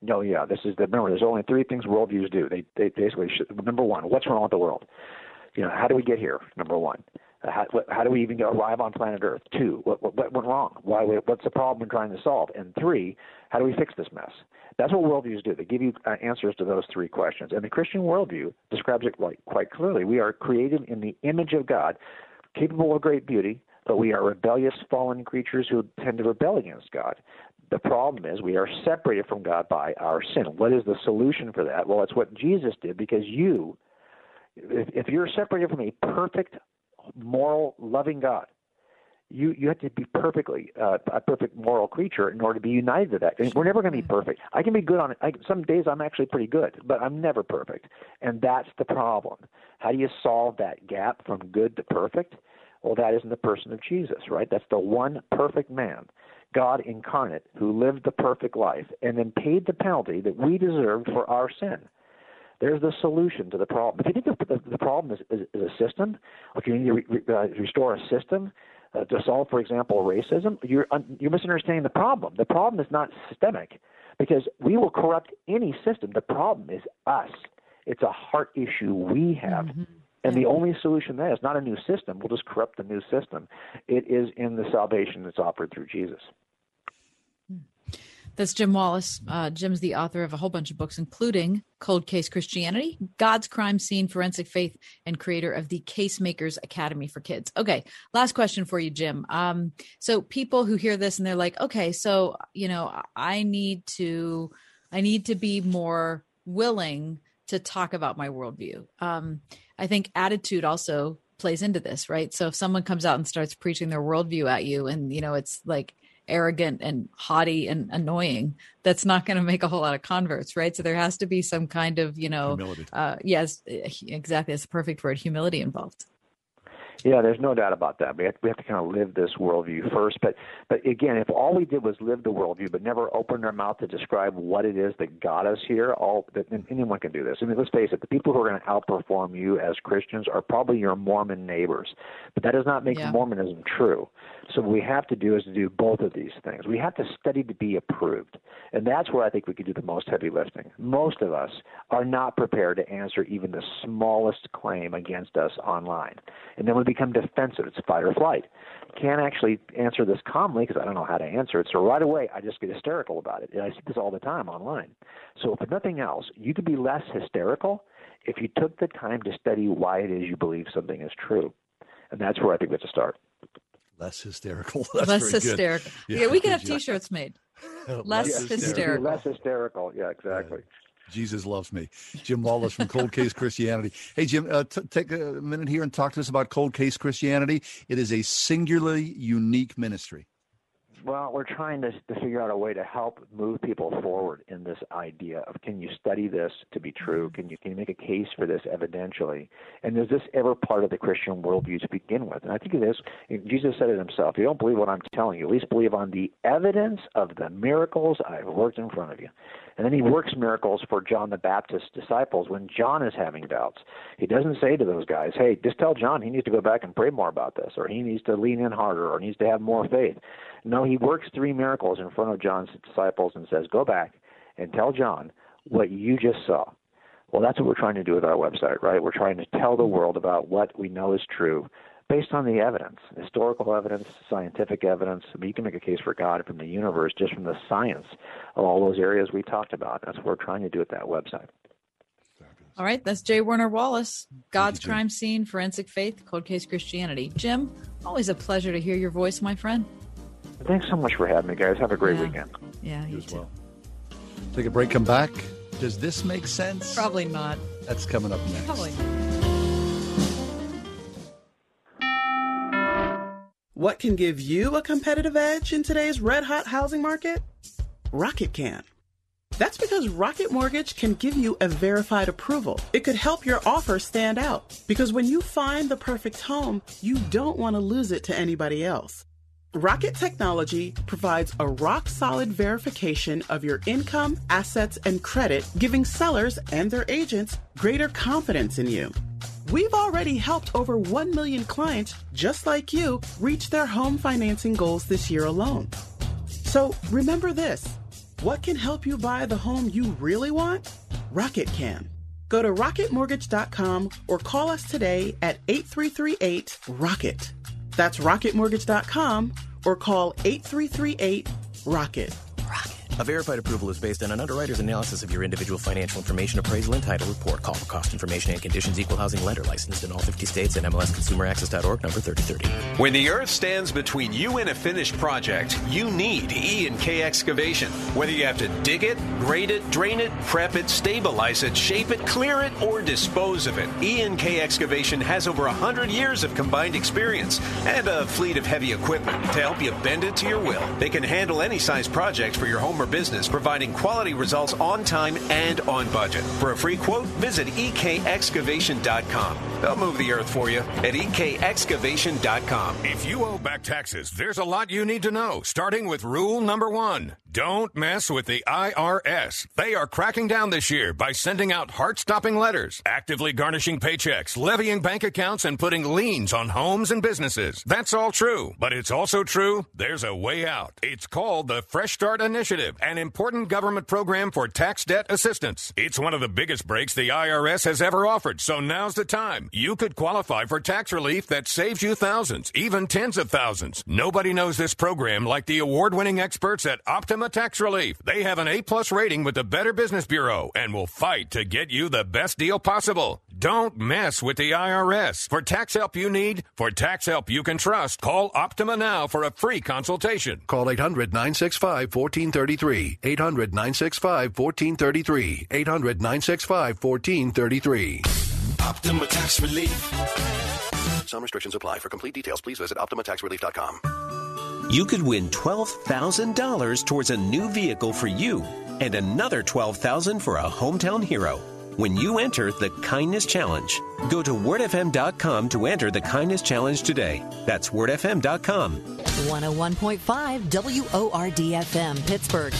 No, yeah, this is the remember. There's only three things worldviews do. They they basically should, number one, what's wrong with the world? You know, how do we get here? Number one, how, how do we even arrive on planet Earth? Two, what, what, what went wrong? Why? What's the problem we're trying to solve? And three, how do we fix this mess? That's what worldviews do. They give you uh, answers to those three questions. And the Christian worldview describes it like quite clearly. We are created in the image of God capable of great beauty, but we are rebellious, fallen creatures who tend to rebel against God. The problem is we are separated from God by our sin. What is the solution for that? Well, it's what Jesus did because you, if, if you're separated from a perfect, moral, loving God, you you have to be perfectly uh, a perfect moral creature in order to be united to that. And we're never going to be perfect. I can be good on it. I, some days I'm actually pretty good, but I'm never perfect, and that's the problem. How do you solve that gap from good to perfect? Well, that is in the person of Jesus, right? That's the one perfect man, God incarnate, who lived the perfect life and then paid the penalty that we deserved for our sin. There's the solution to the problem. If you think the, the, the problem is, is, is, a system, like you need to re, uh, restore a system uh, to solve, for example, racism, you're, you're misunderstanding the problem. The problem is not systemic because we will corrupt any system. The problem is us. It's a heart issue we have. Mm-hmm. And the only solution there is not a new system. We'll just corrupt the new system. It is in the salvation that's offered through Jesus. That's Jim Wallace. Uh, Jim's the author of a whole bunch of books, including Cold Case Christianity, God's Crime Scene, Forensic Faith, and creator of the Casemakers Academy for Kids. Okay, last question for you, Jim. Um, so people who hear this and they're like, okay, so you know, I need to, I need to be more willing to talk about my worldview. Um, I think attitude also plays into this, right? So if someone comes out and starts preaching their worldview at you, and you know it's like arrogant and haughty and annoying, that's not going to make a whole lot of converts, right? So there has to be some kind of, you know. Uh, yes, exactly. That's the perfect word, humility involved. Yeah, there's no doubt about that. We have, we have to kind of live this worldview first. But but again, if all we did was live the worldview, but never opened our mouth to describe what it is that got us here, all that anyone can do this. I mean, let's face it: the people who are going to outperform you as Christians are probably your Mormon neighbors. But that does not make Yeah. Mormonism true. So what we have to do is to do both of these things. We have to study to be approved, and that's where I think we could do the most heavy lifting. Most of us are not prepared to answer even the smallest claim against us online, and then we become defensive. It's fight or flight. Can't actually answer this calmly because I don't know how to answer it. So right away, I just get hysterical about it, and I see this all the time online. So if nothing else, you could be less hysterical if you took the time to study why it is you believe something is true, and that's where I think we have to start. Less hysterical. That's Less very good. hysterical. Yeah, we can have. T-shirts made. Less Less hysterical. hysterical. Less hysterical. Yeah, exactly. Jesus loves me. Jim Wallace from Cold Case Christianity. Hey, Jim, uh, t- take a minute here and talk to us about Cold Case Christianity. It is a singularly unique ministry. Well, we're trying to, to figure out a way to help move people forward in this idea of can you study this to be true? Can you can you make a case for this evidentially? And is this ever part of the Christian worldview to begin with? And I think it is. Jesus said it himself. You don't believe what I'm telling you. At least believe on the evidence of the miracles I've worked in front of you. And then he works miracles for John the Baptist's disciples when John is having doubts. He doesn't say to those guys, hey, just tell John he needs to go back and pray more about this, or he needs to lean in harder, or needs to have more faith. No, he works three miracles in front of John's disciples and says, go back and tell John what you just saw. Well, that's what we're trying to do with our website, right? We're trying to tell the world about what we know is true based on the evidence, historical evidence, scientific evidence. I mean, you can make a case for God from the universe just from the science of all those areas we talked about. That's what we're trying to do at that website. All right, that's Jay Warner Wallace, God's Crime Scene, Forensic Faith, Cold Case Christianity. Jim, always a pleasure to hear your voice, my friend. Thanks so much for having me, guys. Have a great Yeah. weekend. Yeah, you as too. well. Take a break, come back. Does this make sense? Probably not. That's coming up next. Probably. What can give you a competitive edge in today's red hot housing market? Rocket can. That's because Rocket Mortgage can give you a verified approval. It could help your offer stand out because when you find the perfect home, you don't want to lose it to anybody else. Rocket Technology provides a rock solid verification of your income, assets, and credit, giving sellers and their agents greater confidence in you. We've already helped over 1 million clients just like you reach their home financing goals this year alone. So remember this what can help you buy the home you really want? Rocket can. Go to rocketmortgage.com or call us today at 8338 Rocket. That's rocketmortgage.com or call 8338 Rocket. A verified approval is based on an underwriter's analysis of your individual financial information appraisal and title report. Call for cost information and conditions. Equal housing lender licensed in all 50 states and MLSConsumerAccess.org number 3030. When the earth stands between you and a finished project, you need E and K excavation. Whether you have to dig it, grade it, drain it, prep it, stabilize it, shape it, clear it, or dispose of it, E and K excavation has over 100 years of combined experience and a fleet of heavy equipment to help you bend it to your will. They can handle any size project for your home or business, providing quality results on time and on budget. For a free quote, visit ekexcavation.com. They'll move the earth for you at ekexcavation.com. If you owe back taxes, there's a lot you need to know, starting with rule number one. Don't mess with the IRS. They are cracking down this year by sending out heart stopping letters, actively garnishing paychecks, levying bank accounts, and putting liens on homes and businesses. That's all true. But it's also true there's a way out. It's called the Fresh Start Initiative, an important government program for tax debt assistance. It's one of the biggest breaks the IRS has ever offered, so now's the time. You could qualify for tax relief that saves you thousands, even tens of thousands. Nobody knows this program like the award winning experts at Optima Tax Relief. They have an A plus rating with the Better Business Bureau and will fight to get you the best deal possible. Don't mess with the IRS. For tax help you need, for tax help you can trust, call Optima now for a free consultation. Call 800 965 1433. 800 965 1433. 800 965 1433. Optima Tax Relief. Some restrictions apply. For complete details, please visit OptimaTaxRelief.com. You could win $12,000 towards a new vehicle for you and another $12,000 for a hometown hero. When you enter the Kindness Challenge. Go to wordfm.com to enter the Kindness Challenge today. That's wordfm.com. 101.5 WORD-FM Pittsburgh.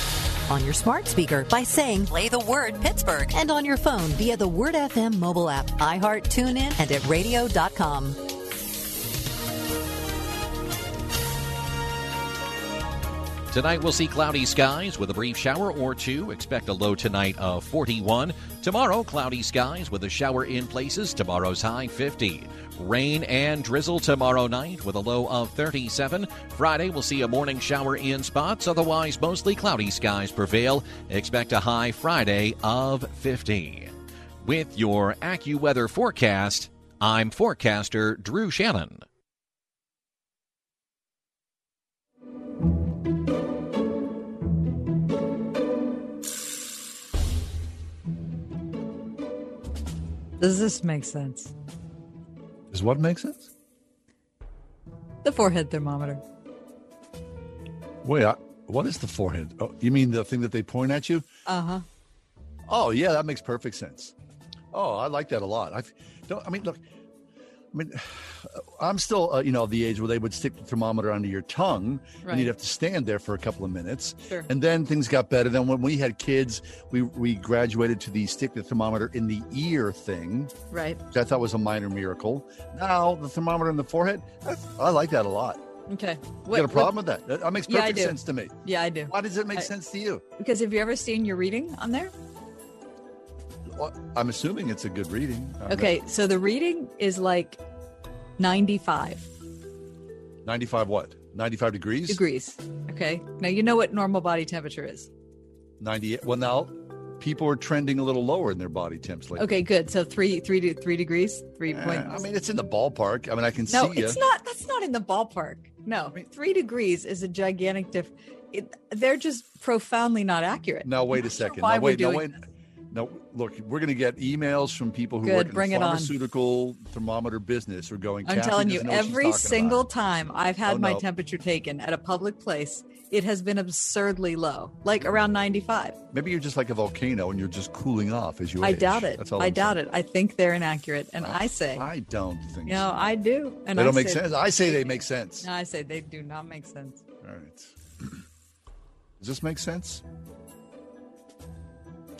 On your smart speaker by saying play the word Pittsburgh and on your phone via the Word FM mobile app, iHeart, TuneIn, and at radio.com. Tonight we'll see cloudy skies with a brief shower or two. Expect a low tonight of 41. Tomorrow, cloudy skies with a shower in places. Tomorrow's high 50. Rain and drizzle tomorrow night with a low of 37. Friday, we'll see a morning shower in spots. Otherwise, mostly cloudy skies prevail. Expect a high Friday of 50. With your AccuWeather forecast, I'm forecaster Drew Shannon. Does this make sense? Does what make sense? The forehead thermometer. Wait, I, what is the forehead? Oh, you mean the thing that they point at you? Uh huh. Oh, yeah, that makes perfect sense. Oh, I like that a lot. I don't. I mean, look. I mean, I'm still, uh, you know, the age where they would stick the thermometer under your tongue, Right. and you'd have to stand there for a couple of minutes. Sure. And then things got better. Then when we had kids, we we graduated to the stick the thermometer in the ear thing, Right. which I thought was a minor miracle. Now the thermometer in the forehead, I like that a lot. Okay. You got a problem with that? That, makes perfect do. sense to me. Yeah, I do. Why does it make I- sense to you? Because have you ever seen your reading on there? Well, I'm assuming it's a good reading. Okay, so the reading is like 95 95 what? 95 degrees? degrees. Okay. Now you know what normal body temperature is. 98. Well, now people are trending a little lower in their body temps lately. Okay, good. So three, three to three degrees, three Eh, point. I mean, it's in the ballpark. I mean, I can no, see No, it's not. That's not in the ballpark. No, three degrees is a gigantic diff. It, they're just profoundly not accurate. Now, wait a second. why Now, we're wait. No, doing wait. No, look, we're going to get emails from people who Good, work in bring the it on. pharmaceutical thermometer business who are going, I'm telling you, doesn't know what she's every single about." time I've had Oh, my no. temperature taken at a public place, it has been absurdly low, like around 95. Maybe you're just like a volcano and you're just cooling off as you I age. doubt it. That's all I I'm doubt it. I think they're inaccurate, and I say, I don't think you know, I do. And they I don't make sense. I say they make sense. No, I say they do not make sense. All right. Does this make sense?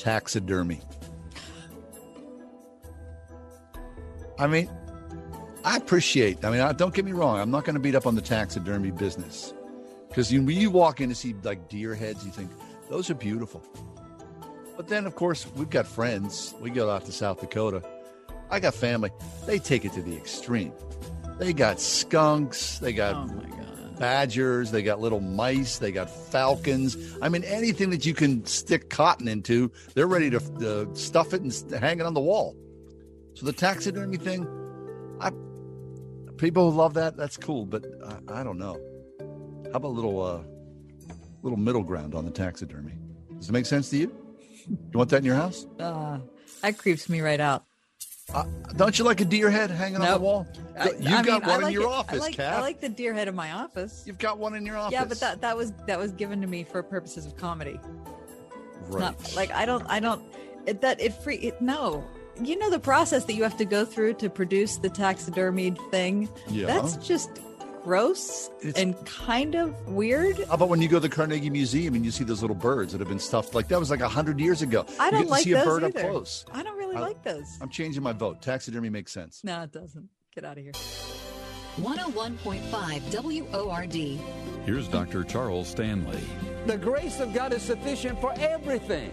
Taxidermy. I mean, I appreciate. I mean, I, don't get me wrong. I'm not going to beat up on the taxidermy business because you, when you walk in to see like deer heads, you think those are beautiful. But then, of course, we've got friends. We go out to South Dakota. I got family. They take it to the extreme. They got skunks. They got oh badgers. They got little mice. They got falcons. I mean, anything that you can stick cotton into, they're ready to uh, stuff it and hang it on the wall. So the taxidermy thing, I people who love that, that's cool. But I, I don't know. How about a little uh, little middle ground on the taxidermy? Does it make sense to you? You want that in your house? Uh, that creeps me right out. Uh, don't you like a deer head hanging on the wall? You've I got mean, one in your it. office, I like, Kath. I like the deer head in my office. You've got one in your office. Yeah, but that that was that was given to me for purposes of comedy. Right. Not, like I don't I don't it, that it free it, no. You know the process that you have to go through to produce the taxidermied thing. Yeah. That's just gross and kind of weird. How about when you go to the Carnegie Museum and you see those little birds that have been stuffed? Like that was like a hundred years ago. I You don't get to like see those a bird either. up close. I don't really I- like those. I'm changing my vote. Taxidermy makes sense. No, it doesn't. Get out of here. 101.5 WORD. Here's Dr. Charles Stanley. The grace of God is sufficient for everything.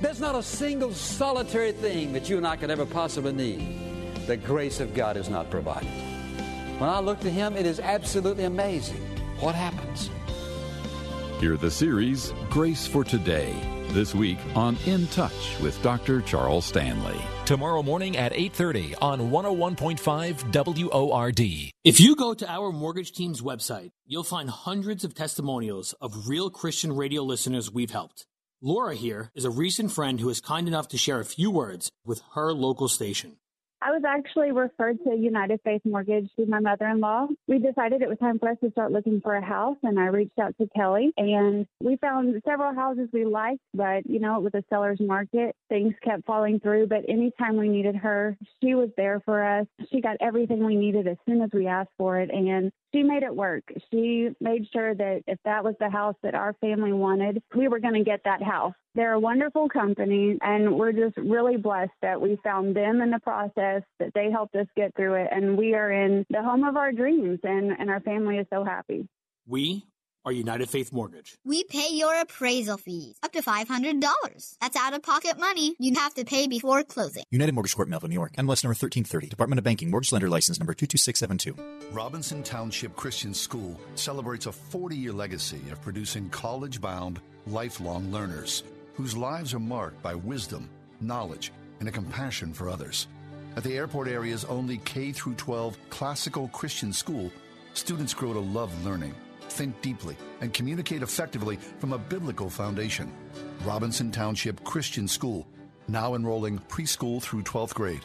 There's not a single solitary thing that you and I could ever possibly need. The grace of God is not provided. When I look to Him, it is absolutely amazing what happens. Hear the series Grace for Today this week on In Touch with Dr. Charles Stanley. Tomorrow morning at 8:30 on 101.5 WORD. If you go to our mortgage team's website, you'll find hundreds of testimonials of real Christian radio listeners we've helped. Laura here is a recent friend who is kind enough to share a few words with her local station. I was actually referred to United Faith Mortgage through my mother in law. We decided it was time for us to start looking for a house, and I reached out to Kelly, and we found several houses we liked, but you know, with the seller's market, things kept falling through. But anytime we needed her, she was there for us. She got everything we needed as soon as we asked for it, and she made it work. She made sure that if that was the house that our family wanted, we were going to get that house. They're a wonderful company, and we're just really blessed that we found them in the process, that they helped us get through it, and we are in the home of our dreams, and, and our family is so happy. We are United Faith Mortgage. We pay your appraisal fees up to $500. That's out of pocket money you have to pay before closing. United Mortgage Corp, Melville, New York. MLS number 1330. Department of Banking. Mortgage lender license number 22672. Robinson Township Christian School celebrates a 40 year legacy of producing college bound, lifelong learners whose lives are marked by wisdom, knowledge, and a compassion for others. At the airport area's only K 12 classical Christian school, students grow to love learning, think deeply, and communicate effectively from a biblical foundation. Robinson Township Christian School, now enrolling preschool through 12th grade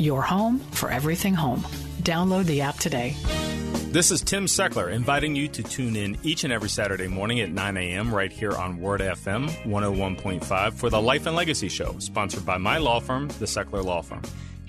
your home for everything home. Download the app today. This is Tim Seckler inviting you to tune in each and every Saturday morning at 9 a.m. right here on Word FM 101.5 for the Life and Legacy Show, sponsored by my law firm, the Seckler Law Firm.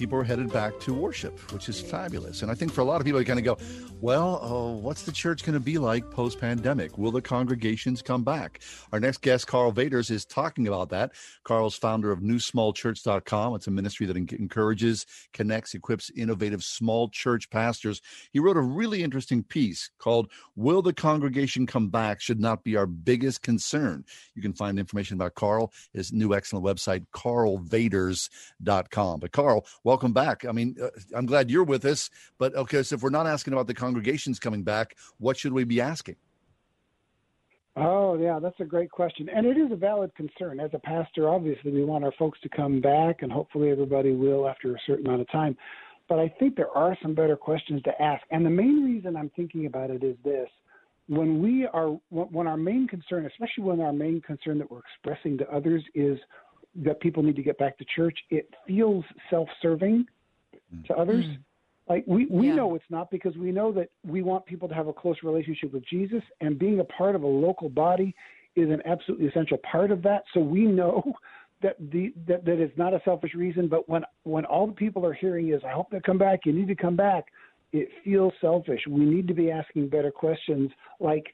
people are headed back to worship, which is fabulous. And I think for a lot of people, they kind of go, well, uh, what's the church going to be like post pandemic? Will the congregations come back? Our next guest, Karl Vaters, is talking about that. Karl's founder of newsmallchurch.com. It's a ministry that encourages, connects, equips innovative small church pastors. He wrote a really interesting piece called Will the Congregation Come Back? Should Not Be Our Biggest Concern. You can find information about Karl, his new excellent website, karlvaters.com. But Karl, welcome back. I mean, uh, I'm glad you're with us. But okay, so if we're not asking about the congregations coming back, what should we be asking? Oh, yeah, that's a great question. And it is a valid concern. As a pastor, obviously, we want our folks to come back, and hopefully everybody will after a certain amount of time. But I think there are some better questions to ask. And the main reason I'm thinking about it is this when we are, when our main concern, especially when our main concern that we're expressing to others is that people need to get back to church, it feels self serving to others. Mm. Like we, we yeah. know it's not because we know that we want people to have a close relationship with Jesus and being a part of a local body is an absolutely essential part of that. So we know that the that, that it's not a selfish reason, but when when all the people are hearing is I hope they come back, you need to come back, it feels selfish. We need to be asking better questions like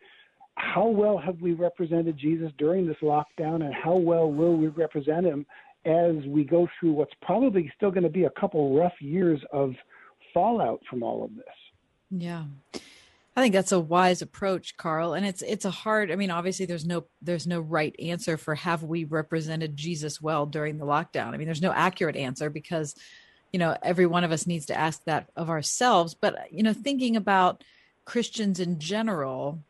how well have we represented Jesus during this lockdown and how well will we represent him as we go through what's probably still going to be a couple rough years of fallout from all of this. Yeah. I think that's a wise approach, Karl. And it's it's a hard I mean, obviously there's no there's no right answer for have we represented Jesus well during the lockdown. I mean, there's no accurate answer because, you know, every one of us needs to ask that of ourselves. But you know, thinking about Christians in general,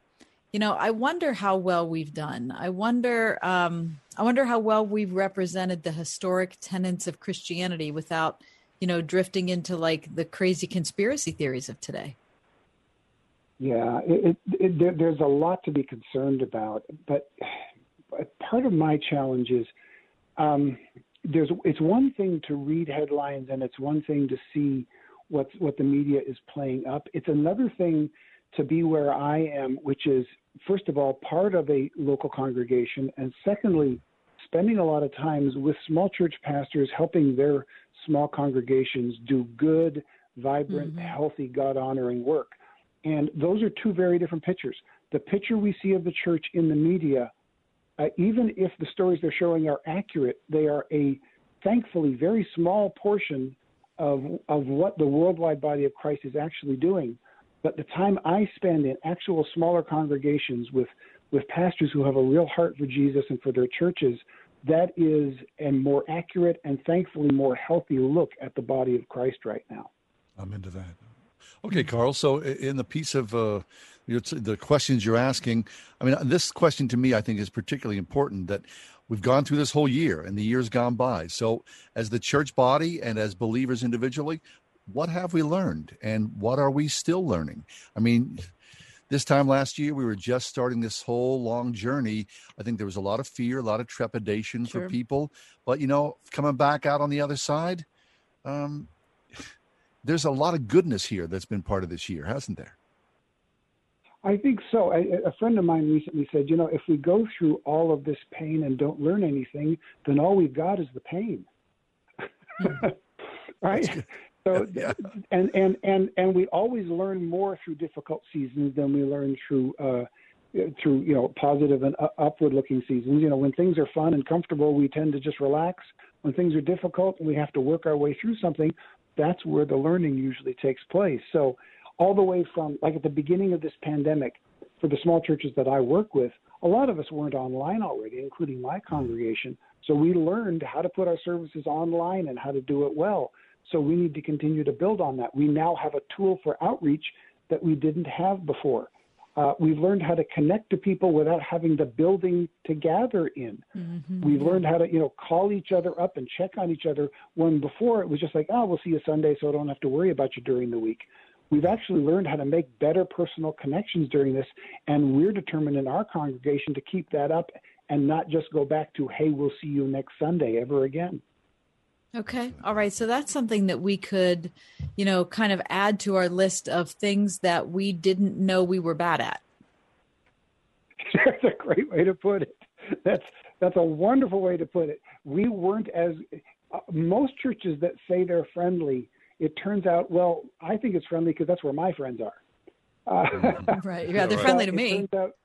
you know, I wonder how well we've done. I wonder um I wonder how well we've represented the historic tenets of Christianity without you know, drifting into like the crazy conspiracy theories of today. Yeah, it, it, it, there, there's a lot to be concerned about, but part of my challenge is um, there's it's one thing to read headlines and it's one thing to see what's what the media is playing up. It's another thing to be where I am, which is first of all part of a local congregation, and secondly, spending a lot of times with small church pastors helping their small congregations do good, vibrant, Mm-hmm. healthy, God honoring work. And those are two very different pictures. The picture we see of the church in the media, uh, even if the stories they're showing are accurate, they are a thankfully very small portion of of what the worldwide body of Christ is actually doing. But the time I spend in actual smaller congregations with with pastors who have a real heart for Jesus and for their churches, that is a more accurate and thankfully more healthy look at the body of Christ right now. I'm into that. Okay, Karl. So, in the piece of uh, your, the questions you're asking, I mean, this question to me, I think, is particularly important. That we've gone through this whole year, and the year's gone by. So, as the church body and as believers individually, what have we learned, and what are we still learning? I mean, this time last year, we were just starting this whole long journey. I think there was a lot of fear, a lot of trepidation Sure. for people. But you know, coming back out on the other side, um, there's a lot of goodness here that's been part of this year, hasn't there? I think so. I, a friend of mine recently said, you know, if we go through all of this pain and don't learn anything, then all we've got is the pain. right? So, and, and, and, and we always learn more through difficult seasons than we learn through, uh, through, you know, positive and u- upward looking seasons. You know, when things are fun and comfortable, we tend to just relax. When things are difficult and we have to work our way through something, that's where the learning usually takes place. So, all the way from like at the beginning of this pandemic, for the small churches that I work with, a lot of us weren't online already, including my congregation. So we learned how to put our services online and how to do it well. So we need to continue to build on that. We now have a tool for outreach that we didn't have before. Uh, we've learned how to connect to people without having the building to gather in. We've learned how to, you know, call each other up and check on each other when before it was just like, oh, we'll see you Sunday, so I don't have to worry about you during the week. We've actually learned how to make better personal connections during this, and we're determined in our congregation to keep that up and not just go back to, hey, we'll see you next Sunday ever again. Okay. All right. So that's something that we could, you know, kind of add to our list of things that we didn't know we were bad at. That's a great way to put it. That's that's a wonderful way to put it. We weren't as uh, most churches that say they're friendly. It turns out, well, I think it's friendly because that's where my friends are. Uh, Right. Yeah, they're friendly to me. out-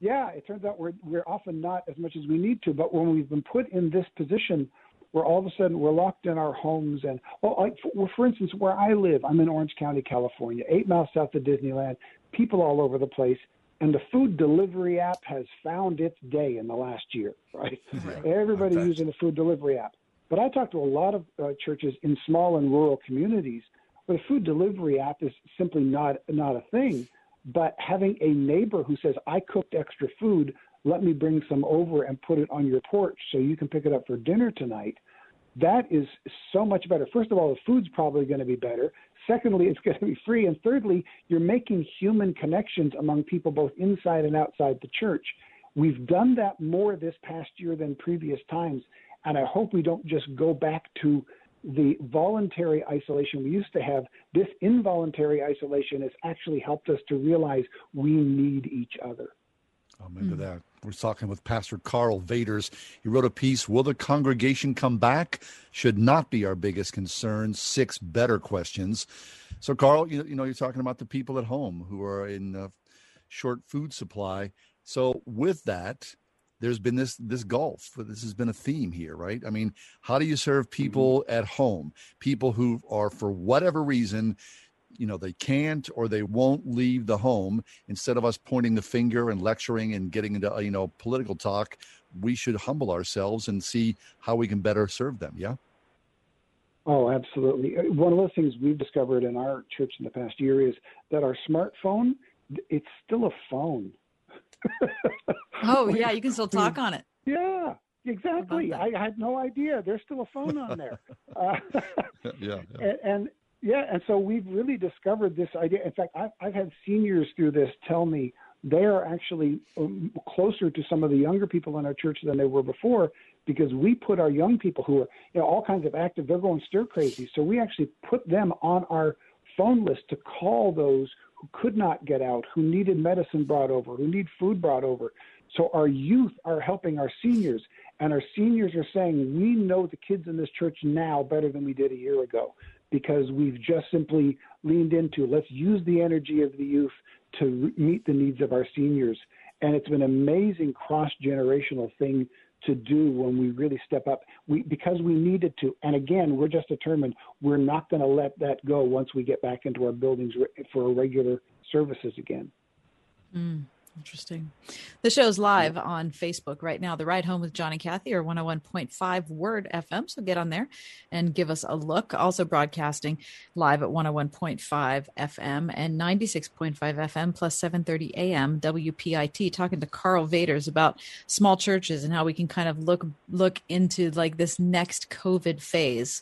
yeah, it turns out we're we're often not as much as we need to. But when we've been put in this position, where all of a sudden we're locked in our homes, and well, like for, for instance, where I live, I'm in Orange County, California, eight miles south of Disneyland. People all over the place, and the food delivery app has found its day in the last year. Right, everybody using the food delivery app. But I talk to a lot of uh, churches in small and rural communities where the food delivery app is simply not not a thing. But having a neighbor who says, "I cooked extra food, let me bring some over and put it on your porch so you can pick it up for dinner tonight," that is so much better. First of all, the food's probably going to be better. Secondly, it's going to be free. And thirdly, you're making human connections among people both inside and outside the church. We've done that more this past year than previous times. And I hope we don't just go back to the voluntary isolation we used to have. This involuntary isolation has actually helped us to realize we need each other. I'm into that. We're talking with Pastor Karl Vaters. He wrote a piece, Will the Congregation Come Back? Should not be our biggest concern. Six better questions. So, Karl, you know, you know you're talking about the people at home who are in uh, short food supply. So, with that, there's been this this gulf. This has been a theme here, right? I mean, how do you serve people at home? People who are, for whatever reason, you know, they can't or they won't leave the home. Instead of us pointing the finger and lecturing and getting into you know political talk, we should humble ourselves and see how we can better serve them. Yeah. Oh, absolutely. Uh, One of the things we've discovered in our church in the past year is that our smartphone, it's still a phone. Oh, yeah. You can still talk on it. Yeah, exactly. I had no idea. There's still a phone on there. Uh, yeah. and, and yeah, and so we've really discovered this idea. In fact, I've, I've had seniors through this tell me they are actually um, closer to some of the younger people in our church than they were before because we put our young people who are you know all kinds of active they're going stir crazy. So we actually put them on our phone list to call those who could not get out who needed medicine brought over who need food brought over. So our youth are helping our seniors and our seniors are saying we know the kids in this church now better than we did a year ago because we've just simply leaned into let's use the energy of the youth to meet the needs of our seniors. And it's been an amazing cross generational thing to do when we really step up we because we needed to and again we're just determined we're not going to let that go once we get back into our buildings for our regular services again mm. Interesting. The show's live on Facebook right now. The Ride Home with John and Kathy or 101.5 Word FM. So get on there and give us a look. Also broadcasting live at 101.5 FM and 96.5 FM plus 7:30 AM WPIT. Talking to Karl Vaters about small churches and how we can kind of look look into like this next COVID phase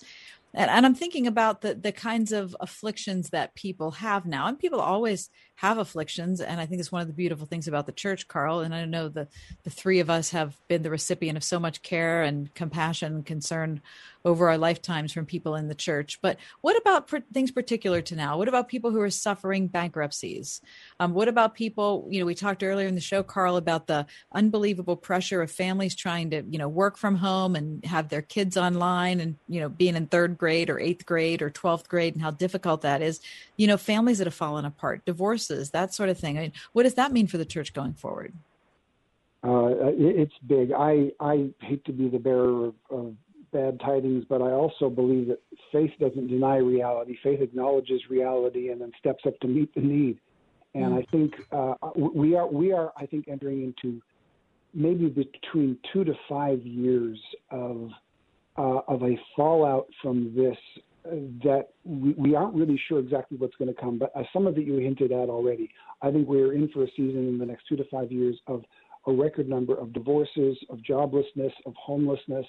and, and i'm thinking about the the kinds of afflictions that people have now and people always have afflictions and i think it's one of the beautiful things about the church Karl. and i know the the three of us have been the recipient of so much care and compassion and concern over our lifetimes from people in the church. But what about things particular to now? What about people who are suffering bankruptcies? Um, what about people, you know, we talked earlier in the show, Karl, about the unbelievable pressure of families trying to, you know, work from home and have their kids online and, you know, being in third grade or eighth grade or 12th grade and how difficult that is. You know, families that have fallen apart, divorces, that sort of thing. I mean, what does that mean for the church going forward? Uh, it's big. I I hate to be the bearer of, of bad tidings, but I also believe that faith doesn't deny reality. Faith acknowledges reality and then steps up to meet the need. And mm. I think uh, we are we are I think entering into maybe between two to five years of uh, of a fallout from this uh, that we, we, aren't really sure exactly what's going to come. But uh, some of it you hinted at already. I think we're in for a season in the next two to five years of a record number of divorces, of joblessness, of homelessness,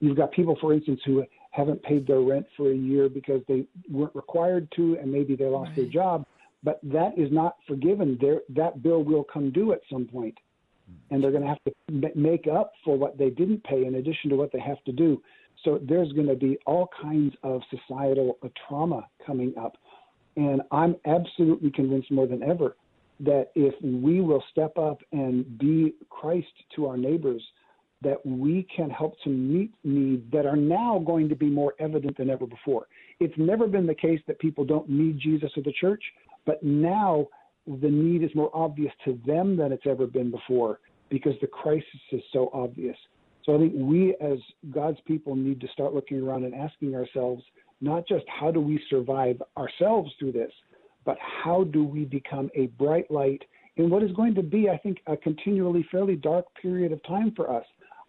You've got people, for instance, who haven't paid their rent for a year because they weren't required to, and maybe they lost right. their job. But that is not forgiven. There, that bill will come due at some point, and they're going to have to make up for what they didn't pay in addition to what they have to do. So there's going to be all kinds of societal uh, trauma coming up, and I'm absolutely convinced more than ever that if we will step up and be Christ to our neighbors that we can help to meet needs that are now going to be more evident than ever before. It's never been the case that people don't need Jesus or the church, but now the need is more obvious to them than it's ever been before because the crisis is so obvious. So I think we as God's people need to start looking around and asking ourselves not just how do we survive ourselves through this, but how do we become a bright light in what is going to be, I think, a continually fairly dark period of time for us.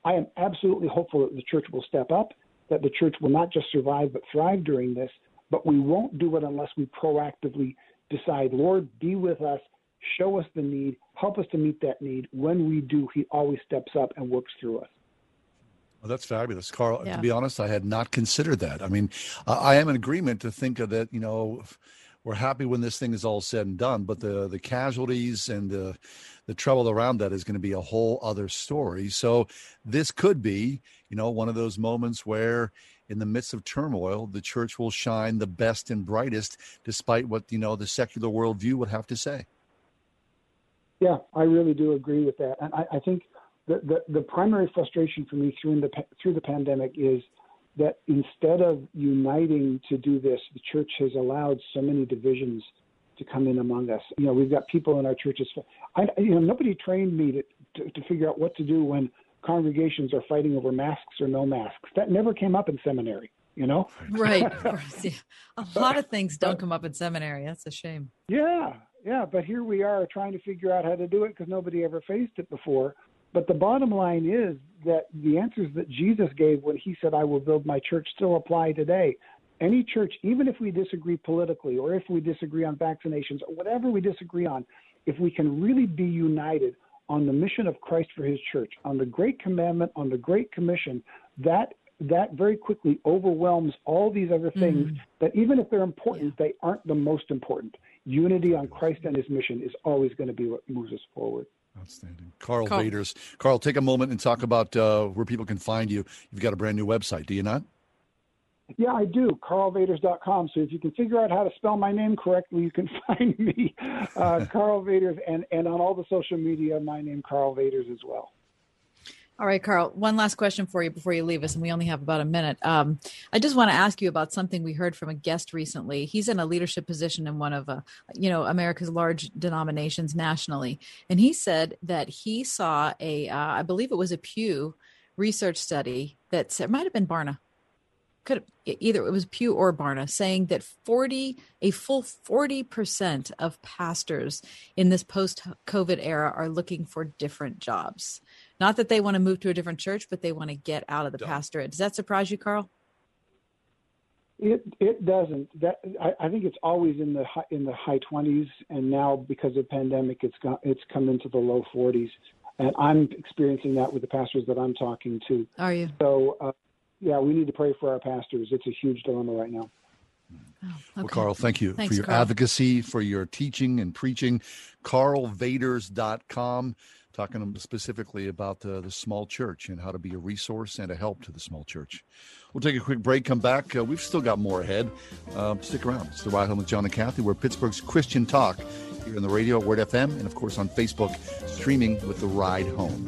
I am absolutely hopeful that the church will step up, that the church will not just survive but thrive during this, but we won't do it unless we proactively decide, Lord, be with us, show us the need, help us to meet that need. When we do, He always steps up and works through us. Well, that's fabulous, Karl. Yeah. To be honest, I had not considered that. I mean, I am in agreement to think of that. You know, we're happy when this thing is all said and done, but the the casualties and the the trouble around that is going to be a whole other story. So this could be, you know, one of those moments where in the midst of turmoil, the church will shine the best and brightest, despite what you know the secular worldview would have to say. Yeah, I really do agree with that, and I, I think the, the, the primary frustration for me through the through the pandemic is that instead of uniting to do this, the church has allowed so many divisions to come in among us. You know, we've got people in our churches. I, you know, nobody trained me to, to, to figure out what to do when congregations are fighting over masks or no masks. That never came up in seminary. You know, right? A lot of things don't come up in seminary. That's a shame. Yeah, yeah. But here we are trying to figure out how to do it because nobody ever faced it before. But the bottom line is that the answers that Jesus gave when he said, I will build my church, still apply today any church, even if we disagree politically or if we disagree on vaccinations or whatever we disagree on, if we can really be united on the mission of Christ for his church, on the great commandment, on the great commission, that that very quickly overwhelms all these other things mm. that even if they're important, yeah. they aren't the most important. Unity on Christ and his mission is always going to be what moves us forward. Outstanding. Carl, Karl. Vaters. Karl, take a moment and talk about uh, where people can find you. You've got a brand new website, do you not? Yeah, I do. KarlVaters.com. So if you can figure out how to spell my name correctly, you can find me, uh, Karl Vaters, and, and on all the social media, my name, Karl Vaters, as well. All right, Karl. One last question for you before you leave us, and we only have about a minute. Um, I just want to ask you about something we heard from a guest recently. He's in a leadership position in one of, uh, you know, America's large denominations nationally, and he said that he saw a, uh, I believe it was a Pew research study that said, it might have been Barna, could either it was Pew or Barna saying that 40 a full 40% of pastors in this post covid era are looking for different jobs not that they want to move to a different church but they want to get out of the Dumb. pastorate does that surprise you Karl it it doesn't that I, I think it's always in the high, in the high 20s and now because of pandemic it's got it's come into the low 40s and I'm experiencing that with the pastors that I'm talking to. Are you? So uh, yeah, we need to pray for our pastors. It's a huge dilemma right now. Oh, okay. Well, Karl, thank you Thanks, for your Karl. advocacy, for your teaching and preaching. KarlVaters.com, talking specifically about uh, the small church and how to be a resource and a help to the small church. We'll take a quick break, come back. Uh, we've still got more ahead. Uh, stick around. It's the Ride Home with John and Kathy. We're Pittsburgh's Christian Talk here on the radio at Word FM and, of course, on Facebook, streaming with The Ride Home.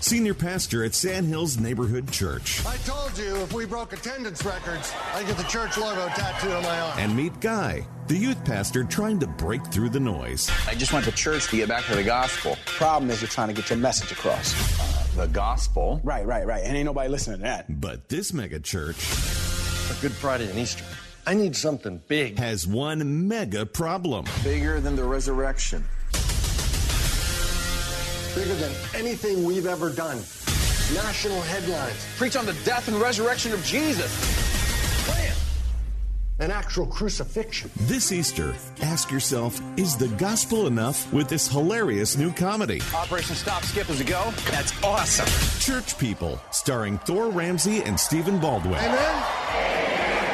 senior pastor at Sandhills Neighborhood Church. I told you if we broke attendance records, I'd get the church logo tattooed on my arm. And meet Guy, the youth pastor trying to break through the noise. I just went to church to get back to the gospel. Problem is, you're trying to get your message across. Uh, the gospel. Right, right, right. And ain't nobody listening to that. But this mega church. A Good Friday and Easter. I need something big. Has one mega problem. Bigger than the resurrection. Bigger than anything we've ever done. National headlines. Preach on the death and resurrection of Jesus. Bam! An actual crucifixion. This Easter, ask yourself is the gospel enough with this hilarious new comedy? Operation Stop Skip is a go? That's awesome. Church People, starring Thor Ramsey and Stephen Baldwin. Amen.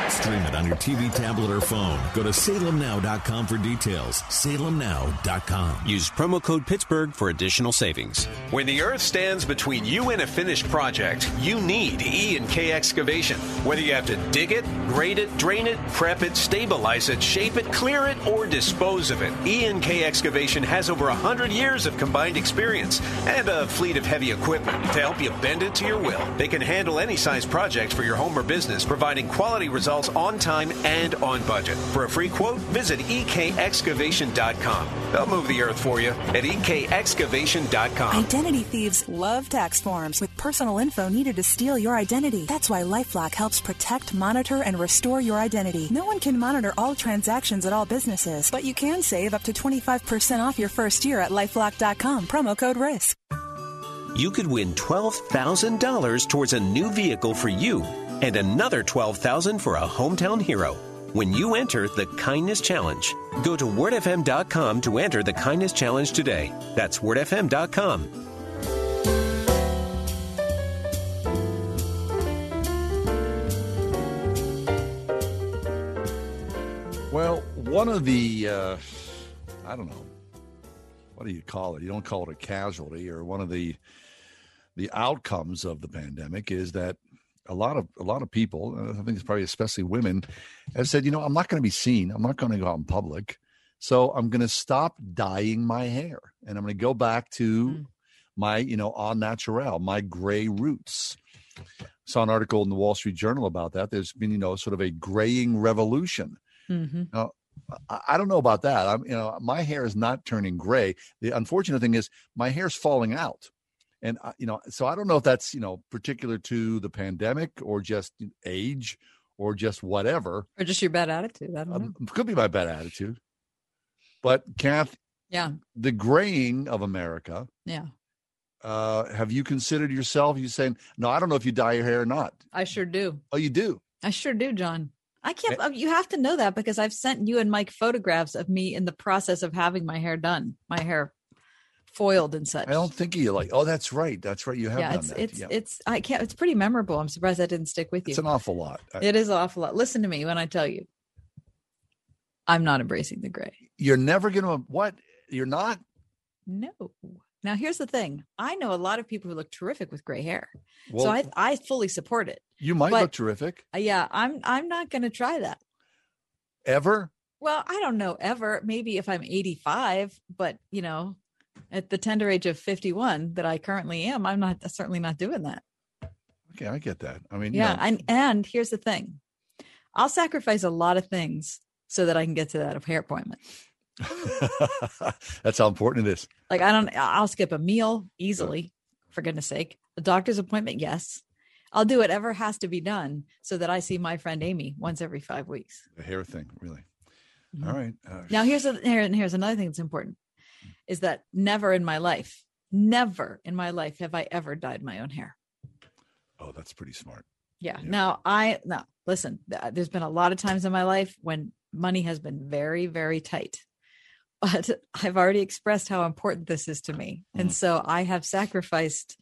Stream it on your TV, tablet, or phone. Go to salemnow.com for details. Salemnow.com. Use promo code Pittsburgh for additional savings. When the earth stands between you and a finished project, you need E and K excavation. Whether you have to dig it, grade it, drain it, prep it, stabilize it, shape it, clear it, or dispose of it, E and K excavation has over 100 years of combined experience and a fleet of heavy equipment to help you bend it to your will. They can handle any size project for your home or business, providing quality results on time and on budget. For a free quote, visit ekexcavation.com. They'll move the earth for you at ekexcavation.com. Identity thieves love tax forms with personal info needed to steal your identity. That's why Lifelock helps protect, monitor, and restore your identity. No one can monitor all transactions at all businesses, but you can save up to 25% off your first year at lifelock.com. Promo code RISK. You could win $12,000 towards a new vehicle for you and another 12,000 for a hometown hero when you enter the Kindness Challenge. Go to wordfm.com to enter the Kindness Challenge today. That's wordfm.com. Well, one of the, uh, I don't know, what do you call it? You don't call it a casualty, or one of the the outcomes of the pandemic is that a lot of a lot of people, I think it's probably especially women, have said, you know, I'm not going to be seen. I'm not going to go out in public, so I'm going to stop dyeing my hair, and I'm going to go back to mm. my, you know, au naturel, my gray roots. Saw an article in the Wall Street Journal about that. There's been, you know, sort of a graying revolution. Mm-hmm. Now, I, I don't know about that. I'm, you know, my hair is not turning gray. The unfortunate thing is my hair's falling out, and uh, you know, so I don't know if that's you know particular to the pandemic or just age or just whatever. Or just your bad attitude. I don't know. Um, could be my bad attitude. But Kath, yeah, the graying of America. Yeah. Uh, have you considered yourself? You saying no? I don't know if you dye your hair or not. I sure do. Oh, you do. I sure do, John. I can't. uh, You have to know that because I've sent you and Mike photographs of me in the process of having my hair done, my hair foiled and such. I don't think you like. Oh, that's right. That's right. You have yeah, done it's that. it's yeah. it's. I can't. It's pretty memorable. I'm surprised that didn't stick with you. It's an awful lot. I- It is an awful lot. Listen to me when I tell you, I'm not embracing the gray. You're never gonna what? You're not. No. Now here's the thing. I know a lot of people who look terrific with gray hair, so I I fully support it. You might But- look terrific. Uh, yeah, I'm I'm not going to try that. Ever? Well, I don't know ever. Maybe if I'm 85, but you know, at the tender age of 51 that I currently am, I'm not certainly not doing that. Okay, I get that. I mean, you Yeah, know, and and here's the thing. I'll sacrifice a lot of things so that I can get to that hair appointment. that's how important it is. Like I don't I'll skip a meal easily, for goodness sake. A doctor's appointment, yes. I'll do whatever has to be done so that I see my friend Amy once every 5 weeks. The hair thing, really. Mm-hmm. All right. Uh, Now here's a, here and here's another thing that's important is that never in my life, never in my life have I ever dyed my own hair. oh, that's pretty smart. Yeah. Now I no listen. Uh, there's been a lot of times in my life when money has been very very tight, but I've already expressed how important this is to me, and mm. so I have sacrificed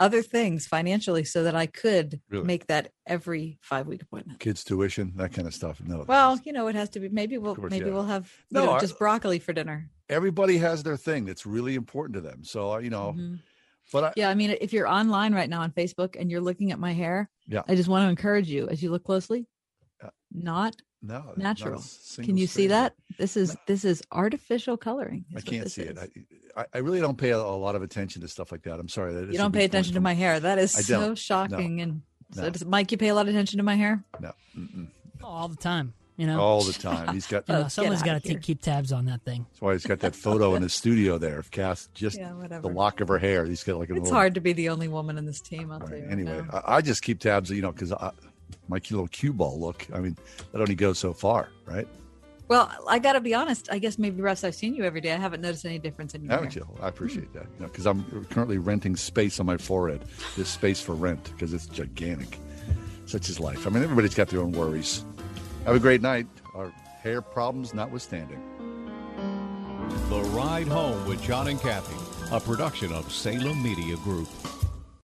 other things financially so that I could Really? make that every five week appointment. Kids' tuition, that kind of stuff. No. Well, you know, it has to be. Maybe we'll course, maybe yeah. we'll have No, know, I- just broccoli for dinner. Everybody has their thing that's really important to them. So uh, you know, Mhm. but I, Yeah, I mean, if you're online right now on Facebook and you're looking at my hair, Yeah. I just want to encourage you as you look closely, Yeah. not no, natural. single Can you see that? This is this is artificial coloring. I is what can't see it. is. I, I, I really don't pay a, a lot of attention to stuff like that. I'm sorry. That is You don't pay attention to my hair. That is so don't. shocking. And so, No. does Mike, you pay a lot of attention to my hair? No. Mm-mm. all the time. You know, All the time. He's got. You know, Oh, someone's get got to keep tabs on that thing. That's why he's got that photo in his studio there of Cass, just Yeah, the lock of her hair. He's got like a It's little. hard to be the only woman in this team. I'll tell you. right Anyway, now. I, I just keep tabs, you know, because my cute little cue ball look. I mean, that only goes so far, right? well, I got to be honest. I guess maybe Russ, I've seen you every day. I haven't noticed any difference in your Haven't hair. you? I appreciate that. You know, because I'm currently renting space on my forehead. This space for rent because it's gigantic. Such is life. I mean, everybody's got their own worries. Have a great night. Our hair problems notwithstanding. The Ride Home with John and Kathy, a production of Salem Media Group.